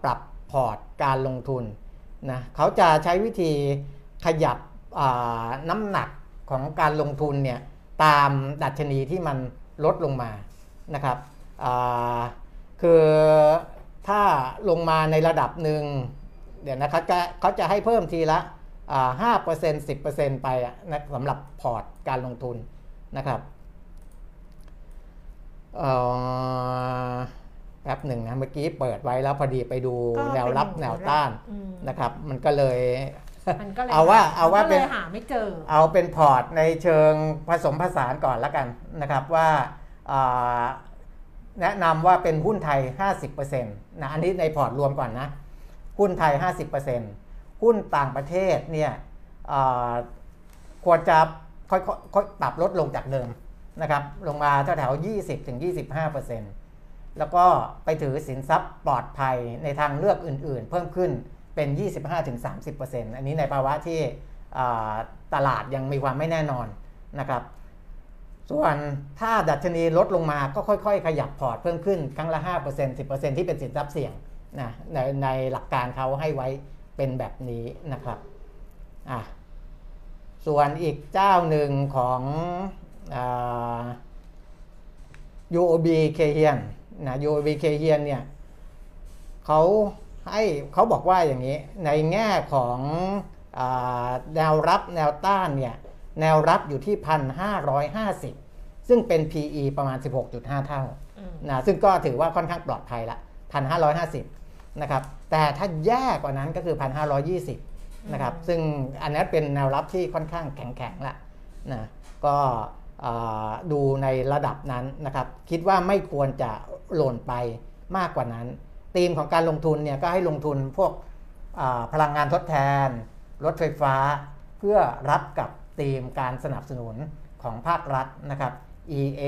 ปรับพอร์ตการลงทุนนะเขาจะใช้วิธีขยับน้ำหนักของการลงทุนเนี่ยตามดัชนีที่มันลดลงมานะครับคือถ้าลงมาในระดับหนึ่งเดี๋ยวนะครับจะเขาจะให้เพิ่มทีละ ห้าเปอร์เซ็นต์สิบเปอร์เซ็นต์ไปอะนะสำหรับพอร์ตการลงทุนนะครับเอ่อแป๊บหนึ่งนะเมื่อกี้เปิดไว้แล้วพอดีไปดูก็แนวรับเป็นแนวต้านอืมนะครับมันก็เลยมันก็เลยเอาว่าเอาว่ามันก็เป็นเลยหาไม่เจอ เอาเป็นพอร์ตในเชิงผสมผสานก่อนละกันนะครับว่าอ่าแนะนำว่าเป็นหุ้นไทย 50%นะอันนี้ในพอร์ตรวมก่อนนะ หุ้นไทย 50% หุ้นต่างประเทศเนี่ยควรจะค่อยๆปรับลดลงจากเดิมนะครับลงมาแถวๆ20ถึง25%แล้วก็ไปถือสินทรัพย์ปลอดภัยในทางเลือกอื่นๆ เพิ่มขึ้นเป็น 25-30%อันนี้ในภาวะที่ตลาดยังมีความไม่แน่นอนนะครับ ส่วนถ้าดัชนีลดลงมาก็ค่อยๆ ขยับพอร์ตเพิ่มขึ้นครั้งละ 5% 10%ที่เป็นสินทรัพย์เสี่ยงนะในในหลักการเขาให้ไว้ เป็นแบบนี้นะครับอะส่วนอีกเจ้าหนึ่งของอา UOB k h i a n นะ UOB k h i a n เนี่ยเขาให้เขาบอกว่าอย่างนี้ในแง่ของอาแนวรับแนวต้านเนี่ยแนวรับอยู่ที่ 1,550 ซึ่งเป็น PE ประมาณ 16.5 เท่าอืมนะซึ่งก็ถือว่าค่อนข้างปลอดภัยละ 1,550 นะครับแต่ถ้าแย่กว่านั้นก็คือ 1,520นะครับซึ่งอันนั้นเป็นแนวรับที่ค่อนข้างแข็งๆละนะก็อ่าดูในระดับนั้นนะครับคิดว่าไม่ควรจะหล่นไปมากกว่านั้นธีมของการลงทุนเนี่ยก็ให้ลงทุนพวกอ่าพลังงานทดแทน รถไฟฟ้า เพื่อรับกับธีมการสนับสนุนของภาครัฐนะครับ EA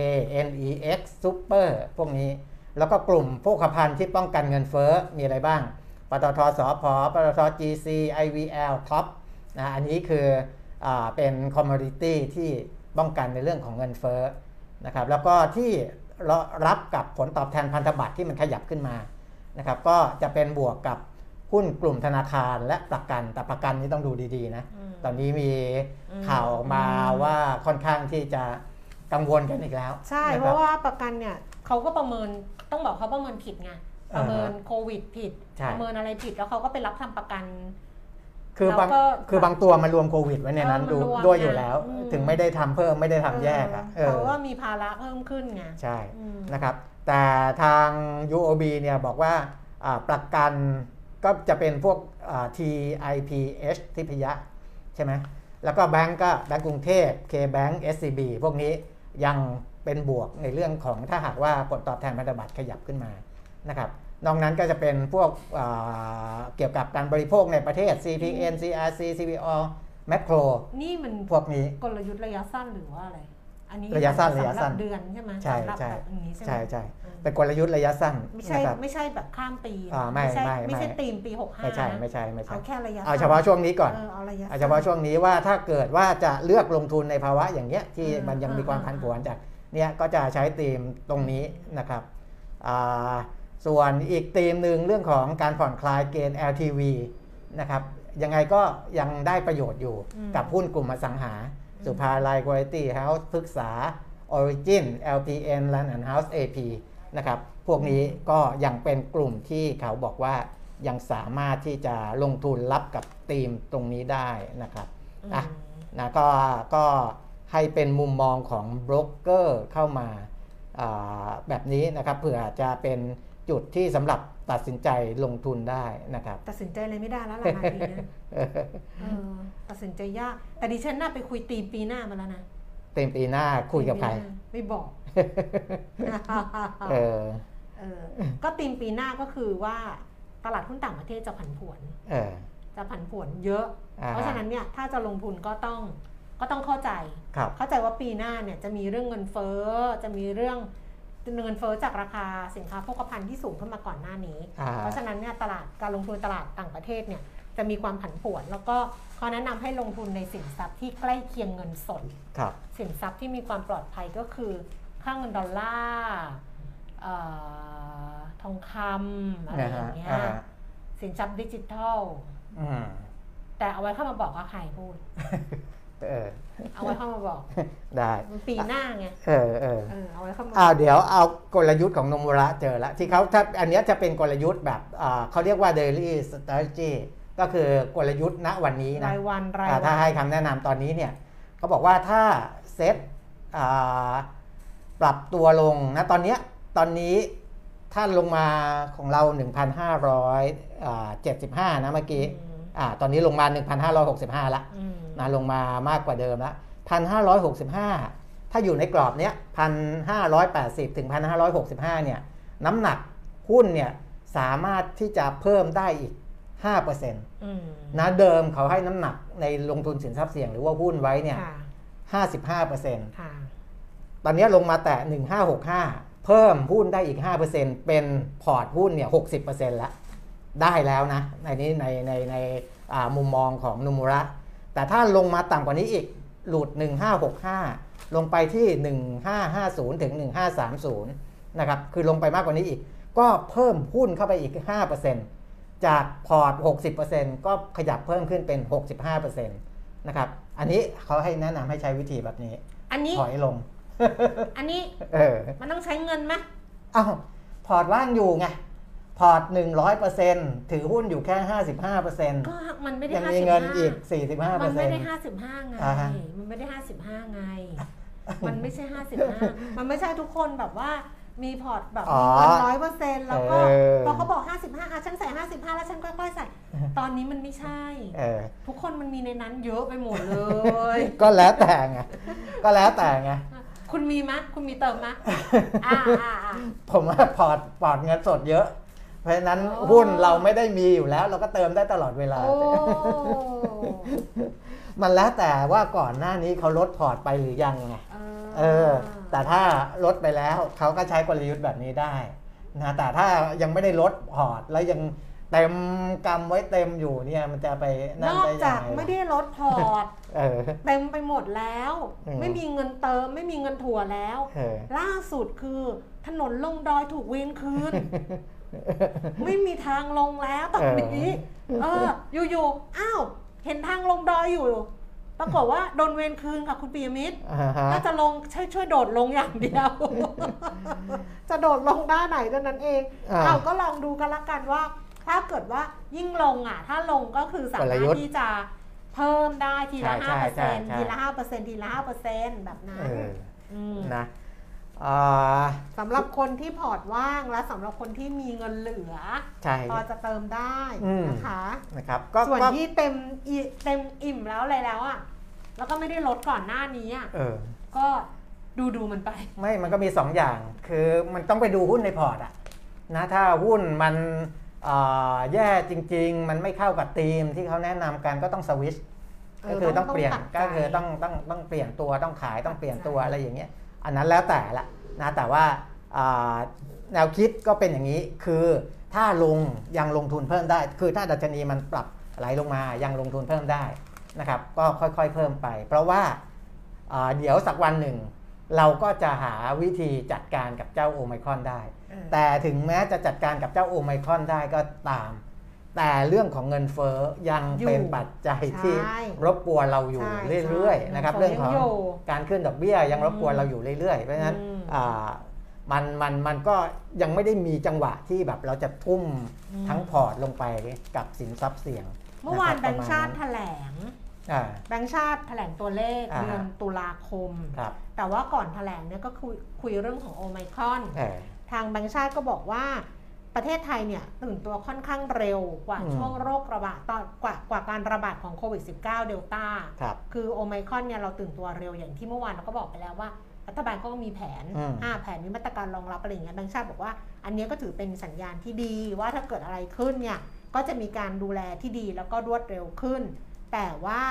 NEX Super พวกนี้ แล้วก็กลุ่มโภคภัณฑ์ที่ป้องกันเงินเฟ้อมีอะไรบ้าง ปตทสพปตท GC IVL Top นะอันนี้คืออาเป็น commodity ที่ป้องกันในเรื่องของเงินเฟ้อนะครับแล้วก็ที่รับกับผลตอบแทนพันธบัตรที่มันขยับขึ้นมานะครับก็จะเป็นบวกกับหุ้นกลุ่มธนาคารและประกันแต่ประกันนี้ต้องดูดีๆนะอืมตอนนี้มีอืมข่าวออกมาว่าค่อนข้างที่จะกังวลกันอีกแล้ว ใช่นคเพบราะว่าประกันเนี่ย เขาก็ประเมินต้องบอกเขาประเมินผิดไงประเมินอ่าฮะโควิดผิดใช่ประเมินอะไรผิดแล้วเขาก็ไปรับทำประกันคือบางแล้วก็คือบางตัวมันรวมโควิดไว้ในนั้นเออมันดูรวมด้วยไงอยู่แล้วอืมถึงไม่ได้ทำเพิ่มไม่ได้ทำแยกอะเออเออเพราะว่ามีภาระเพิ่มขึ้นไงใช่อืมนะครับ แต่ทาง UOB เนี่ยบอกว่าอ่าประกันก็จะเป็นพวกอ่า TIPH ทิพยะใช่ไหมแล้วก็แบงก์ก็แบงก์กรุงเทพ K-Bank SCB พวกนี้ยัง เป็นบวกในเรื่องของถ้าหากว่าผลตอบแทนพันธบัตรขยับขึ้นมานะครับนอกนั้นก็จะเป็นพวกอ่าเกี่ยวกับการบริโภคในประเทศ CPN CRC CPO Macro นี่มันพวกนี้กลยุทธ์ระยะสั้นหรือว่าอะไรอันนี้ระยะสั้นสำหระยะสั้นเดือนใช่ไหมใช่สำหรับใช่แบบอย่างนี้ใช่ไหมใช่ใช่อืมเป็นกลยุทธ์ระยะสั้นไม่ใช่นะครับไม่ใช่แบบข้ามปีนะอ่าไม่ใช่ไม่ไม่ใช่ไม่ตีมปีหกห้าไม่ใช่ไม่ใช่ไม่ใช่เอาแค่ระยะเอาเฉพาะช่วงนี้ก่อนเออเอาระยะเอาเฉพาะช่วงนี้ว่าถ้าเกิดว่าจะเลือกลงทุนในภาวะอย่างเงี้ยที่อืมมันยังมีความอืมผันผวนจาก เนี่ยก็จะใช้ธีมตรงนี้นะครับอ่าส่วนอีกธีมหนึ่งเรื่องของการผ่อนคลายเกณฑ์ LTV นะครับยังไงก็ยังได้ประโยชน์อยู่อืมกับหุ้นกลุ่มอสังหามสุภาลัยคุณ i t y House พฤกษา Origin LPN Land and House AP นะครับพวกนี้ก็ยังเป็นกลุ่มที่เขาบอกว่ายังสามารถที่จะลงทุนรับกับธีมตรงนี้ได้นะครับอะอืมนะก็ก็ ให้เป็นมุมมองของโบรกเกอร์เข้ามาอ่าแบบนี้นะครับเผื่อจะเป็นจุดที่สำหรับตัดสินใจลงทุนได้นะครับ ตัดสินใจอะไรไม่ได้แล้วล่ะนาทีเนี้ยเออตัดสินใจยาก แต่ดิฉันน่าไปคุยตีมปีหน้ามาแล้วนะเต็มปีหน้าคุยกับใครปีหน้าไม่บอกเออเออก็ตีมปีหน้าก็คือว่าตลาดหุ้นต่างประเทศจะผันผวนเออจะผันผวนเยอะอ่าเพราะฉะนั้นเนี่ยถ้าจะลงทุนก็ต้อง ก็ต้องเข้าใจครับเข้าใจว่าปีหน้าเนี่ยจะมีเรื่องเงินเฟ้อ จะมีเรื่องเงินเฟ้อจากราคาสินค้าโภคภัณฑ์ที่สูงขึ้นมาก่อนหน้านี้อ่าเพราะฉะนั้นเนี่ยตลาดการลงทุนตลาดต่างประเทศเนี่ยจะมีความผันผวน แล้วก็เขาแนะนำให้ลงทุนในสินทรัพย์ที่ใกล้เคียงเงินสดครับสินทรัพย์ที่มีความปลอดภัยก็คือค่าเงินดอลลาร์เอ่อทองคำอะไรอย่างเงี้ยอ่าฮะสินทรัพย์ดิจิทัลอืมแต่เอาไว้เข้ามาบอกว่าใครพูด เออเอาไว้เข้ามาบอก ได้มันปีหน้าไงเออเออเออเอาไว้เข้ามาอ่าเดี๋ยวเอากลยุทธ์ของโนมุระเจอแล้วที่เขาถ้าอันเนี้ยจะเป็นกลยุทธ์แบบอ่าเขาเรียกว่า daily strategy ก็คือกลยุทธ์ณวันนี้นะรายวันรายอ่าวัถ้าให้คำแนะนำตอนนี้เนี่ยเขาบอกว่าถ้าเซ็ตอ่าปรับตัวลงนะตอนเนี้ยตอนนี้ถ้าลงมาของเรา 1,575 นะเมื่อกี้ อืมอ่าตอนนี้ลงมา 1,565 ละอืมนะลงมามากกว่าเดิมละ 1,565 ถ้าอยู่ในกรอบเนี้ย 1,580 ถึง 1,565 เนี่ย น้ำหนักหุ้นเนี่ยสามารถที่จะเพิ่มได้อีก5%อืมนะเดิมเขาให้น้ำหนักในลงทุนสินทรัพย์เสี่ยงหรือว่าหุ้นไว้เนี่ยค่ะ55%ค่ะตอนนี้ลงมาแตะ1565 เพิ่มหุ้นได้อีก 5%เป็นพอร์ตหุ้นเนี่ย 60%แล้ว ได้แล้วนะในนี้ในในในอ่ามุมมองของนุมุระ แต่ถ้าลงมาต่ำกว่านี้อีกหลุด 1565 ลงไปที่ 1550 ถึง 1530 นะครับ คือลงไปมากกว่านี้อีก ก็เพิ่มหุ้นเข้าไปอีก 5%จากพอร์ต 60%ก็ขยับเพิ่มขึ้นเป็น 65%นะครับ อันนี้เขาให้แนะนำให้ใช้วิธีแบบนี้ อันนี้ถอยลง อันนี้ เออ มันต้องใช้เงินไหมอ้าวพอร์ตว่างอยู่ไง พอร์ต100%ถือหุ้นอยู่แค่ 55%ก็มันไม่ได้ยังห้ามีสิบเงินห้าอีกมันไม่ได้45%ห้าสิบห้าไงอ่าฮะมันไม่ได้ห้าสิบห้าไง มันไม่ใช่ห้าสิบห้ามันไม่ใช่ทุกคนแบบว่ามีพอร์ตแบบอ๋อมีเงินร้อยเปอร์เซ็นต์แล้วก็เออพอเขาบอกห้าสิบห้าอะฉันใส่ห้าสิบห้าแล้วฉันค่อยๆใส่ ตอนนี้มันไม่ใช่เออทุกคนมันมีในนั้นเยอะไปหมดเลย ก็แล้วแต่ไงก็แล้วแต่ไงคุณมีมะคุณมีเติมมะอ่าอ่าอ่าผมว่าพอร์ตพอร์ตเงินสดเยอะ เพราะฉะนั้นโอ้หุ้นเราไม่ได้มีอยู่แล้ว เราก็เติมได้ตลอดเวลาโอ้มันแล้วแต่ว่าก่อนหน้านี้เขาลดพอร์ตไปหรือยังไงเออ แต่ถ้าลดไปแล้วเขาก็ใช้กลยุทธ์แบบนี้ได้นะแต่ถ้ายังไม่ได้ลดพอร์ตแล้วยังเต็มกำไว้เต็มอยู่เนี่ยมันจะไปนนั่นได้ยังไงนอกจากไม่ได้ลดพอร์ตเออเต็มไปหมดแล้วอืมไม่มีเงินเติม ไม่มีเงินถัวแล้วเออล่าสุดคือถนนลงดอยถูกเวนคืน ไม่มีทางลงแล้วตอนนี้เอออยู่ๆอ้าวเห็นทางลงดอยอยู่ปรากฏว่าโดนเวรคืนค่ะคุณปียมิตรอ่าฮะถ้าจะลงช่วยช่วยโดดลงอย่างเดียว จะโดดลงด้านไหนเท่านั้นเองอ่าเอาก็ลองดูกันละกันว่า ถ้าเกิดว่ายิ่งลงอะ ถ้าลงก็คือสากลมารยุถทธ์ที่จะเพิ่มได้ทีละใช่ห้าใช่เปอร์ใช่เซ็นต์ใช่ทีละห้าเปอร์เซ็นต์ทีละห้าเปอร์เซ็นต์แบบนั้นเอออืมนะ อ่า สำหรับคนที่พอร์ตว่างและสำหรับคนที่มีเงินเหลือ ใช่ พอจะเติมได้อืมนะคะ นะครับ ก็ส่วนก็ที่เต็มอิเต็มอิ่มแล้วอะไรแล้วอะ แล้วก็ไม่ได้ลดก่อนหน้านี้อะเออ ก็ดูดูมันไป ไม่ มันก็มี2อย่าง คือมันต้องไปดูหุ้นในพอร์ตอะนะ ถ้าหุ้นมันเอ่อแย่จริง ๆ มันไม่เข้ากับธีมที่เขาแนะนำกันก็ต้องสวิชเอก็อคือต้องเปลี่ยนต้องตัดใจก็คือต้องต้องต้องเปลี่ยนตัวต้องขายต้องเปลี่ยนตัวตัดใจอะไรอย่างเงี้ย อันนั้นแล้วแต่ละนะแต่ว่าอ่าแนวคิดก็เป็นอย่างนี้คือถ้าลงยังลงทุนเพิ่มได้ คือถ้าดัชนีมันปรับไหลลงมายังลงทุนเพิ่มได้นะครับ ก็ค่อยๆเพิ่มไป เพราะว่าอ่าเดี๋ยวสักวันหนึ่ง เราก็จะหาวิธีจัดการกับเจ้าโอไมครอนได้เออแต่ถึงแม้จะจัดการกับเจ้าโอไมครอนได้ก็ตาม แต่เรื่องของเงินเฟ้อยังอยู่เป็นปัจจัยที่ใช่รบกวนเราอยู่ใช่เรื่อยใช่ๆนะครับเงิเรื่อนงเฟ้ของอยังอยู่การขึ้นดอกเบี้ยยังรบกวนอืมเราอยู่เรื่อยๆ เพราะฉะนั้นอืมอ่ามันมันมันก็ยังไม่ได้มีจังหวะที่แบบเราจะทุ่มอืมทั้งพอร์ตลงไปกับสินทรัพย์เสี่ยง เมื่อวานนะแบครับงก์ชาติประแถมาณลงอ่าแบงก์ชาติแถลงตัวเลขอ่าเดือนตุลาคมครับแต่ว่าก่อนแถลงเนี่ยก็คุยคุยเรื่องของโอไมครอนเออทางแบงก์ชาติก็บอกว่า ประเทศไทยเนี่ยตื่นตัวค่อนข้างเร็วกว่าอืมช่วงโรคระบาดตอนกว่ากว่าการระบาดของโควิด -19 เดลต้าครับคือโอไมครอนเนี่ยเราตื่นตัวเร็วอย่างที่เมื่อวานเราก็บอกไปแล้วว่ารัฐบาลก็มีแผนอืมอ่าแผนมีมาตรการรองรับอะไรอย่างเงี้ยแบงก์ชาติบอกว่า อันเนี้ยก็ถือเป็นสัญญาณที่ดีว่าถ้าเกิดอะไรขึ้นเนี่ยก็จะมีการดูแลที่ดีแล้วก็รวดเร็วขึ้น แต่ว่า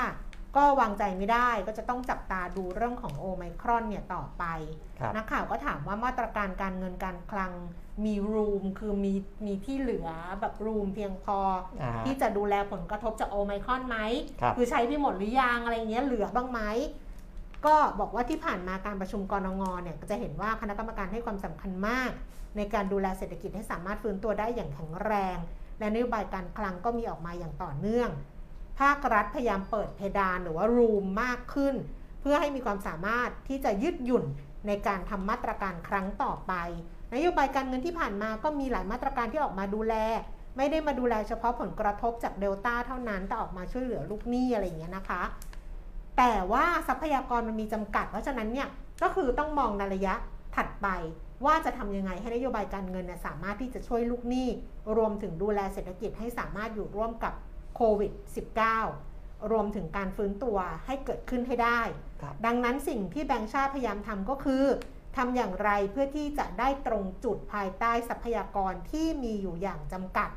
ก็วางใจไม่ได้ก็จะต้องจับตาดูเรื่องของโอไมครอนเนี่ยต่อไปครับนักข่าวก็ถามว่ามาตรการการเงินการคลัง มีรูมคือมีมีที่เหลือแบบรูมเพียงพออ่าที่จะดูแลผลกระทบจากโอไมครอนไหมครับคือใช้ไปหมดหรือยังอะไรเงี้ยเหลือบ้างไหมก็บอกว่าที่ผ่านมาการประชุมกรงงเนี่ยก็จะเห็นว่าคณะกรรมการให้ความสำคัญมาก ในการดูแลเศรษฐกิจให้สามารถฟื้นตัวได้อย่างแข็งแรง และนโยบายการคลังก็มีออกมาอย่างต่อเนื่อง ภาครัฐพยายามเปิดเพดานหรือว่ารูมมากขึ้น เพื่อให้มีความสามารถที่จะยืดหยุ่นในการทำมาตรการครั้งต่อไป นโยบายการเงินที่ผ่านมาก็มีหลายมาตรการที่ออกมาดูแล ไม่ได้มาดูแลเฉพาะผลกระทบจากเดลต้าเท่านั้นแต่ออกมาช่วยเหลือลูกหนี้อะไรอย่างเงี้ยนะคะ แต่ว่าทรัพยากรมันมีจำกัด เพราะฉะนั้นเนี่ยก็คือต้องมองในระยะถัดไปว่าจะทำยังไงให้นโยบายการเงินเนี่ยสามารถที่จะช่วยลูกหนี้ รวมถึงดูแลเศรษฐกิจให้สามารถอยู่ร่วมกับโควิด -19 รวมถึงการฟื้นตัวให้เกิดขึ้นให้ได้ครับดังนั้นสิ่งที่แบงก์ชาติพยายามทำก็คือ ทำอย่างไรเพื่อที่จะได้ตรงจุดภายใต้ทรัพยากรที่มีอยู่อย่างจำกัด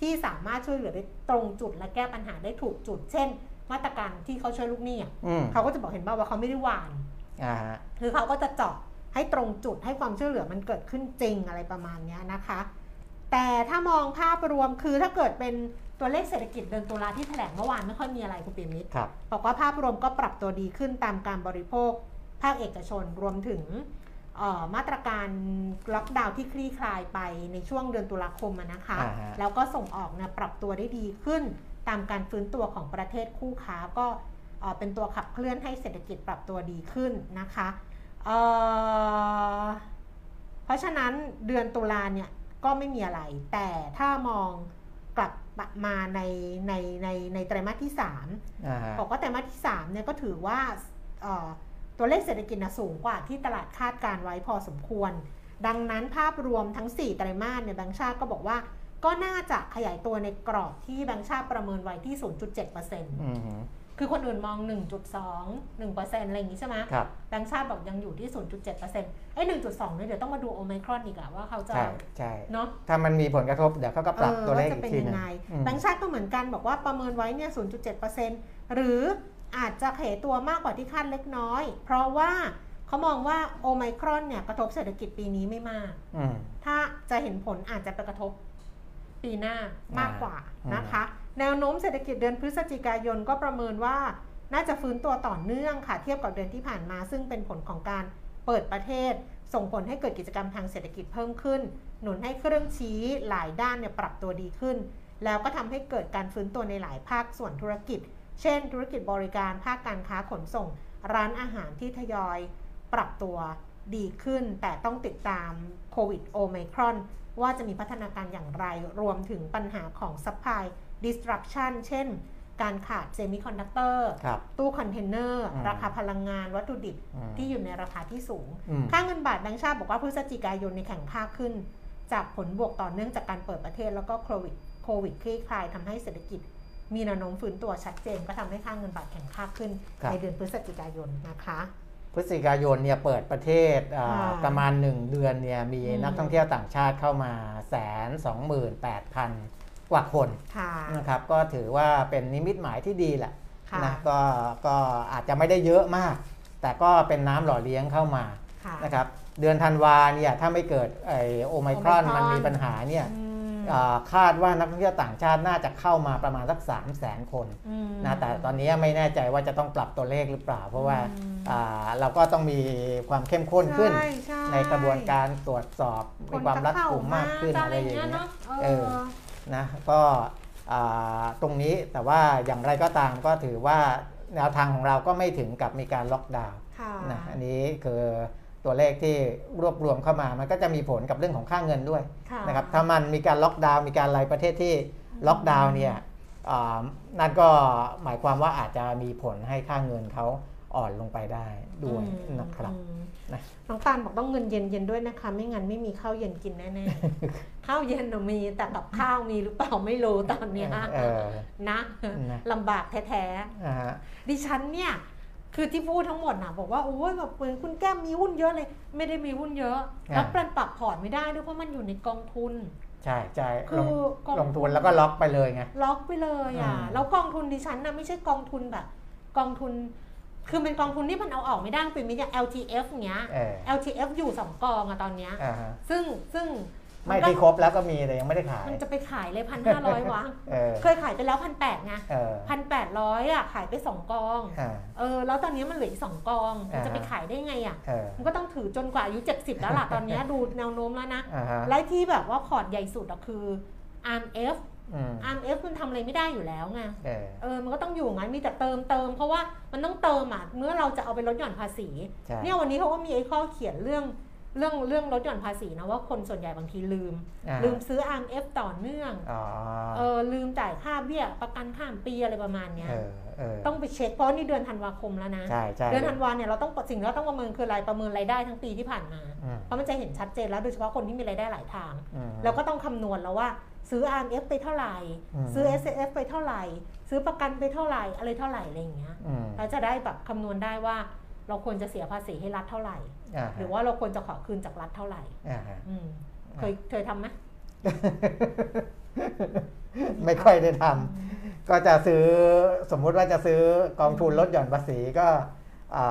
ที่สามารถช่วยเหลือได้ตรงจุดและแก้ปัญหาได้ถูกจุด เช่น มาตรการที่เขาช่วยลูกหนี้อะอืมเขาก็จะบอกเห็นบ้างว่าเขาไม่ได้หวานอ่าฮะคือเขาก็จะเจาะให้ตรงจุดให้ความช่วยเหลือมันเกิดขึ้นจริงอะไรประมาณเนี้ยนะคะ แต่ถ้ามองภาพรวมคือถ้าเกิดเป็นตัวเลขเศรษฐกิจเดือนตุลาที่แถลงเมื่อวานไม่ค่อยมีอะไรคุณปิยมิตรครับบอกว่าภาพรวมก็ปรับตัวดีขึ้นตามการบริโภค ภาคเอกชนรวมถึงเอ่อ มาตรการล็อกดาวน์ที่คลี่คลายไปในช่วงเดือนตุลาคมอะนะคะอ่าฮะแล้วก็ส่งออกเนี่ยปรับตัวได้ดีขึ้น ตามการฟื้นตัวของประเทศคู่ค้าก็เอ่อเป็นตัวขับเคลื่อนให้เศรษฐกิจปรับตัวดีขึ้นนะคะเอ่อเพราะฉะนั้นเดือนตุลาเนี่ยก็ไม่มีอะไร แต่ถ้ามองกลับมาในในในในไตรมาสที่3อ่าฮะบอกว่าไตรมาสที่3เนี่ยก็ถือว่าเอ่อ ตัวเลขเศรษฐกิจนะสูงกว่าที่ตลาดคาดการไว้พอสมควร ดังนั้นภาพรวมทั้ง 4 ไตรมาสเนี่ยแบงก์ชาติก็บอกว่า ก็น่าจะขยายตัวในกรอบที่แบงก์ชาติประเมินไว้ที่ 0.7%อืมฮึคือคนอื่นมอง 1.2 1%อะไรอย่างนี้ใช่ไหมครับแบงก์ชาติบอกยังอยู่ที่ 0.7%ไอ้ 1.2เนี่ยเดี๋ยวต้องมาดูโอไมครอนอีกอะว่าเขาจะใช่ใช่เนาะถ้ามันมีผลกระทบเดี๋ยวเขาก็ปรับเออตัวเลขว่าอีจะกเป็นทียัหนึงงไงอืมแบงก์ชาติก็เหมือนกันบอกว่าประเมินไว้เนี่ย 0.7%หรือ อาจจะขยายตัวมากกว่าที่คาดเล็กน้อย เพราะว่าเขามองว่าโอไมครอนเนี่ยกระทบเศรษฐกิจปีนี้ไม่มากอืมถ้าจะเห็นผลอาจจะไปกระทบปีหน้ามากกว่าอ่านนะคะ แนวโน้มเศรษฐกิจเดือนพฤศจิกายนก็ประเมินว่าน่าจะฟื้นตัวต่อเนื่องค่ะ เทียบกับเดือนที่ผ่านมา ซึ่งเป็นผลของการเปิดประเทศ ส่งผลให้เกิดกิจกรรมทางเศรษฐกิจเพิ่มขึ้น หนุนให้เครื่องชี้หลายด้านเนี่ยปรับตัวดีขึ้น แล้วก็ทำให้เกิดการฟื้นตัวในหลายภาคส่วนธุรกิจ เช่น ธุรกิจบริการภาคการค้าขนส่ง ร้านอาหารที่ทยอยปรับตัวดีขึ้น แต่ต้องติดตามโควิดโอไมครอน ว่าจะมีพัฒนาการอย่างไร รวมถึงปัญหาของ supply disruption เช่น การขาดเซมิคอนดักเตอร์ครับตู้คอนเทนเนอร์อืมราคาพลังงานวัตถุดิบอืมที่อยู่ในราคาที่สูงอืมค่าเงินบาทแบงก์ชาติบอกว่าพฤศจิกายนในแข่งค่าขึ้น จากผลบวกต่อเนื่องจากการเปิดประเทศแล้วก็โควิดโควิดคลี่คลายทำให้เศรษฐกิจ มีแนวโน้มฟื้นตัวชัดเจน ก็ทำให้ค่าเงินบาทแข่งค่าขึ้นครับในเดือนพฤศจิกายนนะคะ พฤศจิกายนเนี่ยเปิดประเทศอ่าอ่าประมาณ 1 เดือนเนี่ยมีอืมนักท่องเที่ยวต่างชาติเข้ามาแสนสองหมื่นแปดพันกว่าคนค่ะนะครับก็ถือว่าเป็นนิมิตหมายที่ดีแหละค่ะนะก็ก็อาจจะไม่ได้เยอะมาก แต่ก็เป็นน้ำหล่อเลี้ยงเข้ามาค่ะนะครับเดือนธันวาเนี่ยถ้าไม่เกิดไอโอไมครอนโอไมครอนมันมีปัญหาเนี่ยอืมอ่า คาดว่านักท่องเที่ยวต่างชาติน่าจะเข้ามาประมาณสัก3 0 0 0 0 0คนอืมนะแต่ตอนนี้ไม่แน่ใจว่าจะต้องปรับตัวเลขหรือเปล่า เพราะว่าอืมอ่าเราก็ต้องมีความเข้มข้นขึ้นใช่ใช่ในกระบวนการตรวจสอบมีความรัดกุมมากขึ้นจะอะไรอย่างเงี้ยเนาะเอเอออนะก็อ่าตรงนี้แต่ว่าอย่างไรก็ตามก็ถือว่าแนวทางของเราก็ไม่ถึงกับมีการล็อกดาวน์ค่ะนะอันนี้คือ ตัวเลขที่รวบรวมเข้ามา มันก็จะมีผลกับเรื่องของค่าเงินด้วยค่ะนะครับถ้ามันมีการล็อกดาวน์มีการอะไรประเทศที่ล็อกดาวน์เนี่ยอ่านั่นก็หมายความว่าอาจจะมีผลให้ค่าเงินเขาอ่อนลงไปได้ด้วยอืมนะครับอืมนะน้องตาลบอกต้องเงินเย็นเย็นๆด้วยนะคะ ไม่งั้นไม่มีข้าวเย็นกินแน่ๆข้าวเย็นน่ะมีแต่กับข้าวมีหรือเปล่าไม่รู้ตอนเนี้ยเออนะนะลำบากแท้อ่าฮะๆดิฉันเนี่ย คือที่พูดทั้งหมดนะบอกว่าโอ้ยแบบเหมือนคุณแก้มมีหุ้นเยอะเลย ไม่ได้มีหุ้นเยอะ แล้วปรับปรับพอร์ตไม่ได้ด้วยเพราะมันอยู่ในกองทุนใช่ใช่คืลองกองลงทุนแล้วก็ล็อกไปเลยไงล็อกไปเลยอะอืมแล้วกองทุนดิฉันนะไม่ใช่กองทุนแบบ กองทุน คือเป็นกองทุนที่มันเอาออกไม่ได้เป็นไม่อย่าง LTF เงี้ยเออ LTF อยู่สองกองอะตอนเนี้ยอ่าฮะซึ่งซึ่ง ไม่นก็ที่ครบแล้วก็มีแต่ยังไม่ได้ขาย มันจะไปขายเลยพันห้าร้อยวะเออเคยขายไปแล้วพันแปดไงเออพันแปดร้อยอะขายไปสองกองอ่าเออแล้วตอนนี้มันเหลืออีกสองกองมันจะไปอ่าฮะขายได้ไงอะเออมันก็ต้องถือจนกว่าอายุเจ็ดสิบแล้วล่ะตอนเนี้ยดูแนวโน้มแล้วนะอ่าฮะและที่แบบว่าพอร์ตใหญ่สุดอะคือ RMF อืม RMF มันทำอะไรไม่ได้อยู่แล้วไงเออเออ มันก็ต้องอยู่งั้น มีแต่เติมเติม เพราะว่ามันต้องเติมอะ เมื่อเราจะเอาไปลดหย่อนภาษีใช่เนี่ยวันนี้เขาก็มีไอ้ข้อเขียนเรื่อง เรื่องเรื่องลดหย่อนภาษีนะว่าคนส่วนใหญ่บางทีลืมอ่าลืมซื้อ RMF ต่อเนื่องอ๋อเออลืมจ่ายค่าเบี้ยประกันข้ามปีอะไรประมาณเนี้ยเออเออต้องไปเช็คเพราะนี่เดือนธันวาคมแล้วนะใช่ใช่เดือนธันวาเนี่ยเราต้องสิ่งที่เราต้องประเมินคือรายประเมินรายได้ทั้งปีที่ผ่านมาอืมเพราะมันจะเห็นชัดเจนแล้วโดยเฉพาะคนที่มีรายได้หลายทางอืมแล้วก็ต้องคำนวณแล้วว่าซื้อ RMF ไปเท่าไหร่อืมซื้อ S F ไปเท่าไหร่ ซื้อประกันไปเท่าไหร่อะไรเท่าไหร่อะไรอย่างเงี้ยอืมเราจะได้แบบคำนวณได้ว่า เราควรจะเสียภาษีให้รัฐเท่าไหร่อ่าหรือว่าเราควรจะขอคืนจากรัฐเท่าไหร่อ่าฮะอืมเคยเคยทำไหมไม่ค่อยได้ทำก็จะซื้อสมมุติว่าจะซื้อกองทุนลดหย่อนภาษีก็อ่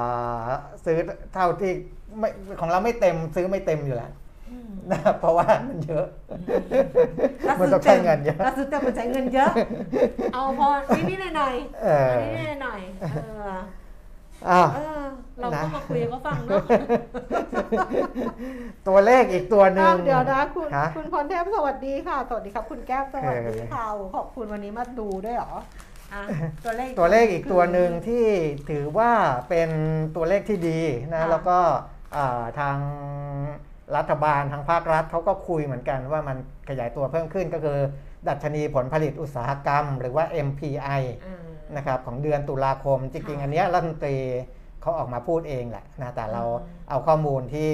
าซื้อเท่าที่ไม่ของเราไม่เต็มซื้อไม่เต็มอยู่แล้วอืมนะเพราะว่ามันเยอะแล้วมันซื้ต้องใช้เงินเยอะแล้วซื้อเต็มมันใช้เงินเยอะ เอาพอนิดๆหน่อยเอๆอเอานิดๆหน่อยๆเออ อ้าว เออเราก็นะมาคุยให้เขาฟังเนาะ ตัวเลขอีกตัวหนึ่งอ้าวเดี๋ยวนะคุณฮะคุณพรเทพสวัสดีค่ะ สวัสดีครับ คุณแก้วสวัสดีเออค่ะขอบคุณวันนี้มาดูด้วยเหรออะตัวเลข ตัวเลขอีกตัวหนึ่งที่ถือว่าเป็นตัวเลขที่ดีนะค่ะ แล้วก็อ่าทางรัฐบาลทางภาครัฐเขาก็คุยเหมือนกันว่ามันขยายตัวเพิ่มขึ้นก็คือ ดัชนีผลผลิตอุตสาหกรรม หรือว่า MPI อ่า นะครับของเดือนตุลาคม จริงค่ะๆอันเนี้ยรัฐมนตรีเขาออกมาพูดเองแหละนะแต่เราอืมเอาข้อมูลที่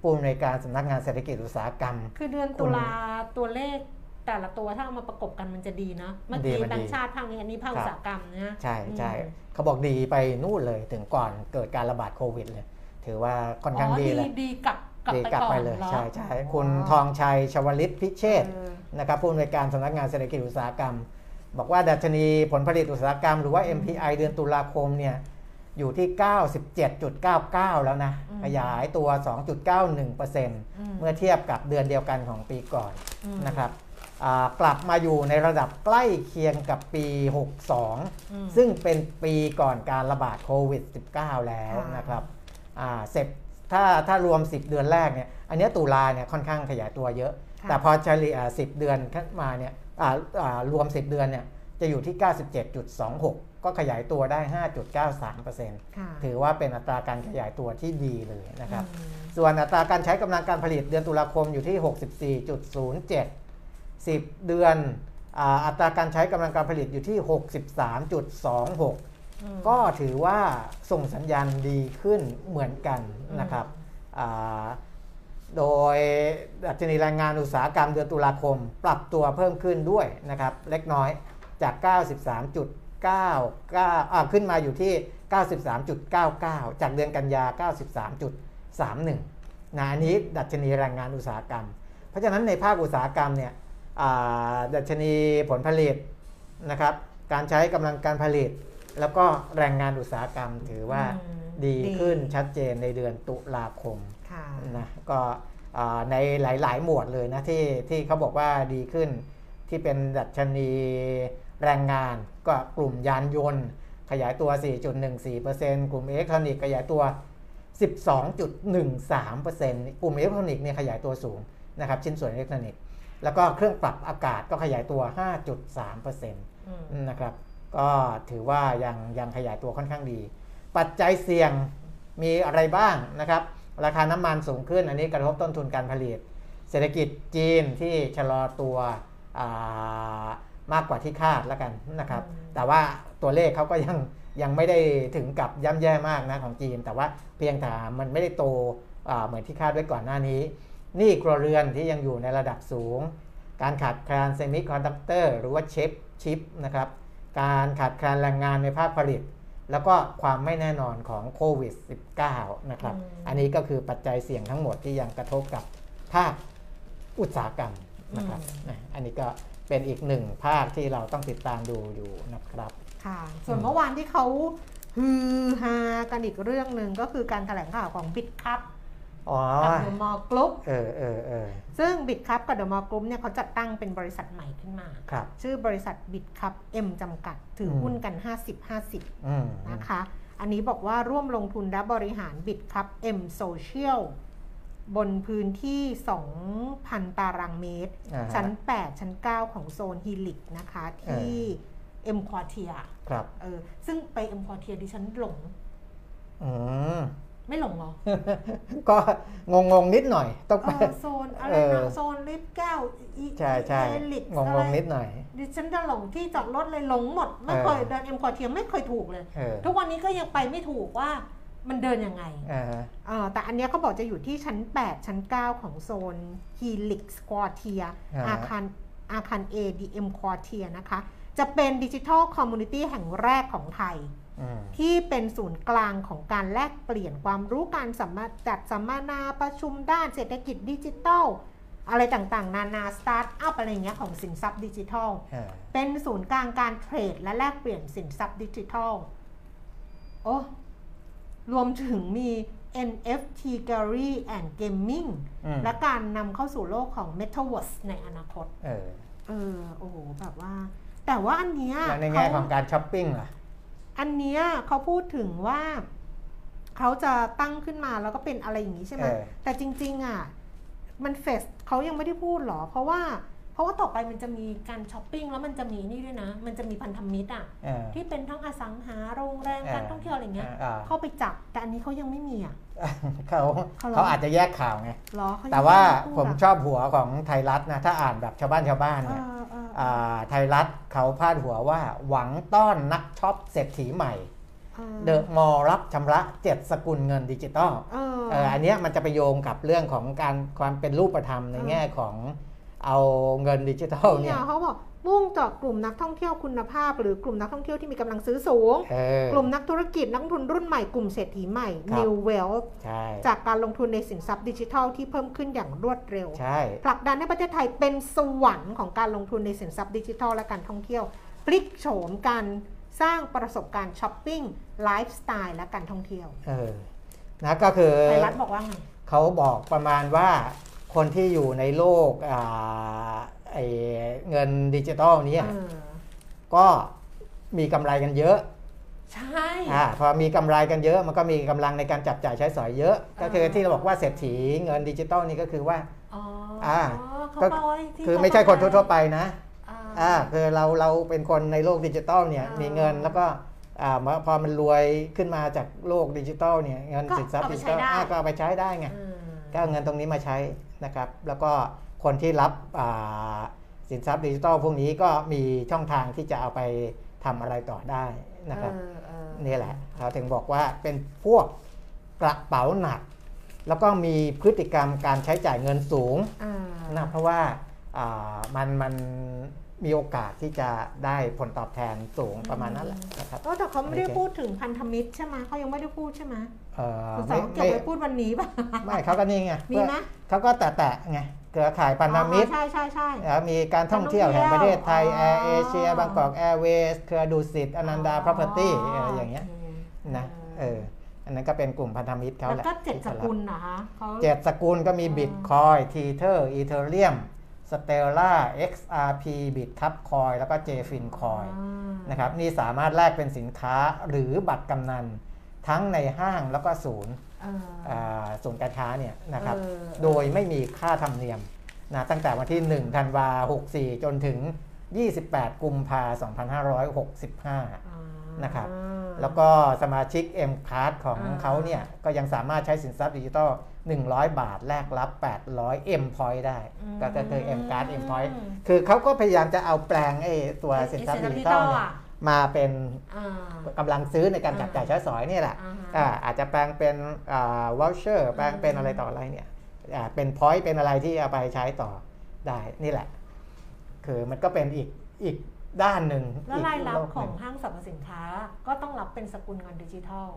ผู้อำนวยการสำนักงานเศรษฐกิจอุตสาหกรรม คือเดือนตุลาตัวเลขแต่ละตัวถ้าเอามาประกบกันมันจะดีนะเมื่อดีกี้มันดีแบงค์ชาติภาคนี้อันนี้ภาคครับอุตสาหกรรมนะใช่ใช่อืมเขาบอกดีไปนู่นเลยถึงก่อนเกิดการระบาดโควิดเลย ถือว่าค่อนข้างดีเลยดีกลับกลับดีไปกลับก่อนไปเลยหรอใช่ใช่อ๋อคุณทองชัยชวลิตพิเชษฐ์เออนะครับผู้อำนวยการสำนักงานเศรษฐกิจอุตสาหกรรม บอกว่าดัชนีผลผลิตอุตสาหกรรมหรือว่า MPI เดือนตุลาคมเนี่ยอยู่ที่ 97.99 แล้วนะอืมขยายตัว 2.91%เมื่อเทียบกับเดือนเดียวกันของปีก่อนอืมนะครับอ่ากลับมาอยู่ในระดับใกล้เคียงกับปีอืม62 ซึ่งเป็นปีก่อนการระบาดโควิด -19 แล้วค่ะนะครับอ่าเสร็จถ้าถ้ารวม 10 เดือนแรกเนี่ย อันเนี้ยตุลาเนี่ยค่อนข้างขยายตัวเยอะค่ะแต่พอเฉลี่ย10 เดือนขึ้นมาเนี่ยอ่าอ่า รวม 10 เดือนเนี่ยจะอยู่ที่ 97.26 ก็ขยายตัวได้ 5.93%ค่ะถือว่าเป็นอัตราการขยายตัวที่ดีเลยนะครับอืมส่วนอัตราการใช้กำลังการผลิตเดือนตุลาคมอยู่ที่ 64.07 10 เดือนอาอัตราการใช้กำลังการผลิตอยู่ที่ 63.26อืมก็ถือว่าส่งสัญญาณดีขึ้นเหมือนกันนะครับอ่า โดยดัชนีแรงงานอุตสาหกรรมเดือนตุลาคม ปรับตัวเพิ่มขึ้นด้วยนะครับ เล็กน้อยจาก 93.99อ่าขึ้นมาอยู่ที่ 93.99 จากเดือนกันยา 93.31นะอันนี้ดัชนีแรงงานอุตสาหกรรม เพราะฉะนั้นในภาคอุตสาหกรรมเนี่ยอ่าดัชนีผลผลิตนะครับ การใช้กำลังการผลิต แล้วก็แรงงานอุตสาหกรรมถือว่าอืมดีดีขึ้นชัดเจนในเดือนตุลาคมค่ะ นะก็อ่าในหลาย ๆ หมวดเลยนะที่ที่เขาบอกว่าดีขึ้น ที่เป็นดัชนีแรงงาน ก็กลุ่มยานยนต์ ขยายตัว 4.14%กลุ่มอิเล็กทรอนิกส์ขยายตัว 12.13%กลุ่มอิเล็กทรอนิกส์เนี่ยขยายตัวสูงนะครับชิ้นส่วนอิเล็กทรอนิกส์แล้วก็เครื่องปรับอากาศก็ขยายตัว 5.3%อืมนะครับก็ถือว่ายังยังขยายตัวค่อนข้างดี ปัจจัยเสี่ยงมีอะไรบ้างนะครับ ราคาน้ำมันสูงขึ้น อันนี้กระทบต้นทุนการผลิต เศรษฐกิจจีนที่ชะลอตัวอ่ามากกว่าที่คาดแล้วกันนะครับอืมแต่ว่าตัวเลขเขาก็ยังยังไม่ได้ถึงกับย่ำแย่มากนะของจีน แต่ว่าเพียงแต่มันไม่ได้โตอ่าเหมือนที่คาดไว้ก่อนหน้านี้หนี่ครัวเรือนที่ยังอยู่ในระดับสูง การขาดแคลนเซมิคอนดักเตอร์หรือว่าเชปชิปนะครับ การขาดแคลนแรงงานในภาคผลิต แล้วก็ความไม่แน่นอนของโควิด -19 นะครับอืมอันนี้ก็คือปัจจัยเสี่ยงทั้งหมดที่ยังกระทบกับภาคอุตสาหกรรมนะครับนะอันนี้ก็เป็นอีกหนึ่งภาคที่เราต้องติดตามดูอยู่นะครับ ค่ะ ส่วนอืมเมื่อวานที่เขาฮือฮากันอีกเรื่องหนึ่งก็คือการแถลงข่าวของ Bitkub อ๋อ กับเดอะมอลล์กรุ๊ปเออเออเออซึ่ง Bitkub กับเดอะมอลล์กรุ๊ปเนี่ยเขาจัดตั้งเป็นบริษัทใหม่ขึ้นมาครับชื่อบริษัท Bitkub M จำกัด ถืออมหุ้นกัน 50-50อืมนะคะ อันนี้บอกว่าร่วมลงทุนและบริหาร Bitkub M Socialบนพื้นที่ 2,000 ตารางเมตรอ่าฮะชั้น 8 ชั้น 9 ของโซน Helix นะคะ ที่เอ็มควอเทียครับเออซึ่งไปเอ็มควอเทียดิฉันหลงอืม ไม่หลงเหรอ ก็งงงๆนิดหน่อย ต้องเอไปอโซนอะไรเออนะโซนลิฟต์แก้วอีใช่ใช่ Helix งงงๆนิดหน่อย ดิฉันจะหลงที่จอดรถเลยหลงหมด ไม่เคยเออเดินเอ็มควอเทียไม่เคยถูกเลยเออทุกวันนี้ก็ยังไปไม่ถูกว่ามันเดินยังไงอ่าฮะเออแต่อันเนี้ยเขาบอกจะอยู่ที่ชั้น 8 ชั้น 9 ของโซน Helix Quartier อ่าอาคารอาคาร A ดิ EmQuartier นะคะ จะเป็น digital community แห่งแรกของไทยอืม ที่เป็นศูนย์กลางของการแลกเปลี่ยนความรู้การสัมมจัดสัมมนาประชุมด้านเศรษฐกิจดิจิทัล อะไรต่างๆ นานาสตาร์ทอัพอะไรเงี้ยของสินทรัพย์ดิจิทัลอ่าเป็นศูนย์กลางการเทรดและแลกเปลี่ยนสินทรัพย์ดิจิทัล โอ้รวมถึงมี NFT Gallery and Gaming อืมและการนำเข้าสู่โลกของ Metaverse ในอนาคต เออ เออ โอ้โห แบบว่า แต่ว่าอันเนี้ยแล้วในแง่เขาของการช้อปปิ้งล่ะ อันเนี้ยเขาพูดถึงว่าเขาจะตั้งขึ้นมาแล้วก็เป็นอะไรอย่างนี้ใช่ไหมเออ แต่จริง ๆอะมันเฟสเขายังไม่ได้พูดหรอ เพราะว่าเพราะว่าต่อไปมันจะมีการช้อปปิ้งแล้วมันจะมีนี่ด้วยนะ มันจะมีพันธมิตรอะเออ ที่เป็นทั้งอสังหาโรงแรมเออการท่องเที่ยวอะไรเงี้ยอ่าเข้าไปจับแต่อันนี้เขายังไม่มีอะ เขาเขาเหรอเขาอาจจะแยกข่าวไง หรอเขยังแต่ว่าไพูดผมะชอบหัวของไทยรัฐนะ ถ้าอ่านแบบชาวบ้านชาวบ้านเอเนี่ยอเอออ่า ไทยรัฐเขาพาดหัวว่าหวังต้อนนักช็อปเศรษฐีใหม่เออเดอะมอลล์รับชำระเจ็ดสกุลเงินดิจิตอลเออเอออันเนี้ยมันจะไปโยงกับเรื่องของการความเป็นรูปธรรมในเออแง่ของเอาเงินดิจิทัลเนี่เนี่ยยเขาบอก มุ่งเจาะกลุ่มนักท่องเที่ยวคุณภาพ หรือกลุ่มนักท่องเที่ยวที่มีกำลังซื้อสูงเออกลุ่มนักธุรกิจนักลงทุนรุ่นใหม่กลุ่มเศรษฐีใหม่ครับ New Wealth ใช่จากการลงทุนในสินทรัพย์ดิจิทัลที่เพิ่มขึ้นอย่างรวดเร็วใช่ผลักดันให้ประเทศไทยเป็นสวรรค์ของการลงทุนในสินทรัพย์ดิจิทัลและการท่องเที่ยวพลิกโฉมการสร้างประสบการณ์ช้อปปิ้งไลฟ์สไตล์และการท่องเที่ยวเออนะก็คือไทยรัฐบอกว่าไงเขาบอกประมาณว่าคนที่อยู่ในโลกอ่า ไอเงินดิจิทัลเนี้เออก็มีกำไรกันเยอะใช่อ่าพอมีกำไรกันเยอะมันก็มีกำลังในการจับจ่ายใช้สอยเยอะ ก็คือที่เราบอกว่าเศรษฐีเงินดิจิทัลนี่ก็คือว่าอ๋ออ่าเขาก็บอกที่คือไม่ใช่คนทั่วๆไปนะอ่าอ่าคือเราเราเป็นคนในโลกดิจิตอลเนี่ยอ่ามีมีเงินแล้วก็อ่าพอมันรวยขึ้นมาจากโลกดิจิตอลเนี่ยเงินก็สินทรัพย์เอาไปดิจิตอลใช้ได้อ่าก็เอาไปใช้ได้ไงอืมก็เอาเงินตรงนี้มาใช้นะครับ แล้วก็ คนที่รับอ่าสินทรัพย์ดิจิตอลพวกนี้ก็มีช่องทางที่จะเอาไปทำอะไรต่อได้นะครับเออเออนี่แหละเขาถึงบอกว่าเป็นพวกกระเป๋าหนัก แล้วก็มีพฤติกรรมการใช้จ่ายเงินสูงอ่านะเพราะว่าอ่ามันมัน มีโอกาสที่จะได้ผลตอบแทนสูงประมาณนั้นแหละนะครับเออแต่เขาไม่ได้โอเคพูดถึงพันธมิตรใช่ไหมเขายังไม่ได้พูดใช่ไหมเอ่อคุณสองเก็บไม่ไว้พูดวันนี้ป่ะไม่เขาก็นี่ไงมีไหมเขาก็แตะๆไงเครือข่ายพันธมิตรอ๋อใช่ใช่ใช่แล้วมีการท่องเที่ยวแห่งประเทศไทยอ๋แออร์เอเชียบางกอกแอร์เวย์เครือดูสิตอนันดา property อะไรอย่างเงี้ยโคนะเอออันนั้นก็เป็นกลุ่มพันธมิตรเขาแล้วแหละก็เจ็ดที่สจะรับกุลนะคะเขาเจ็ดสกุลก็มีอ๋อบิตคอยทีเทอร์อีเทเรียม สเตลล่า XRP บิตคัพคอยแล้วก็เจฟินคอยอ่านะครับนี่สามารถแลกเป็นสินค้าหรือบัตรกำนัน ทั้งในห้างแล้วก็ศูนย์เอออ่าศูนย์การค้าเนี่ยนะครับเออโดยไม่มีค่าธรรมเนียมนะตั้งแต่วันที่ 1 ธันวา 64 จนถึง 28 กุมภา2565อ่านะครับ แล้วก็สมาชิก M Card ของอ่าเขาเนี่ย ก็ยังสามารถใช้สินทรัพย์ดิจิทัล 100 บาทแลกรับ 800 M Point ได้ ก็คือ M Card M Point คือเขาก็พยายามจะเอาแปลงไอ้ตัวสินทรัพย์ดิจิทัลเนี่ยมาเป็นอ่ากำลังซื้อในการอ่าจับจ่ายใช้สอยนี่แหละอ่าฮะอ่าอาจจะแปลงเป็น voucher แปลงเป็นอืมอะไรต่ออะไรเนี่ยอ่าเป็น point เป็นอะไรที่เอาไปใช้ต่อได้นี่แหละ คือมันก็เป็นอีกอีกด้านหนึ่งแล้วรายรับกโลกขหองนึ่ห้างสรรพสินค้าก็ต้องรับเป็นสกุลเงินดิจิทัล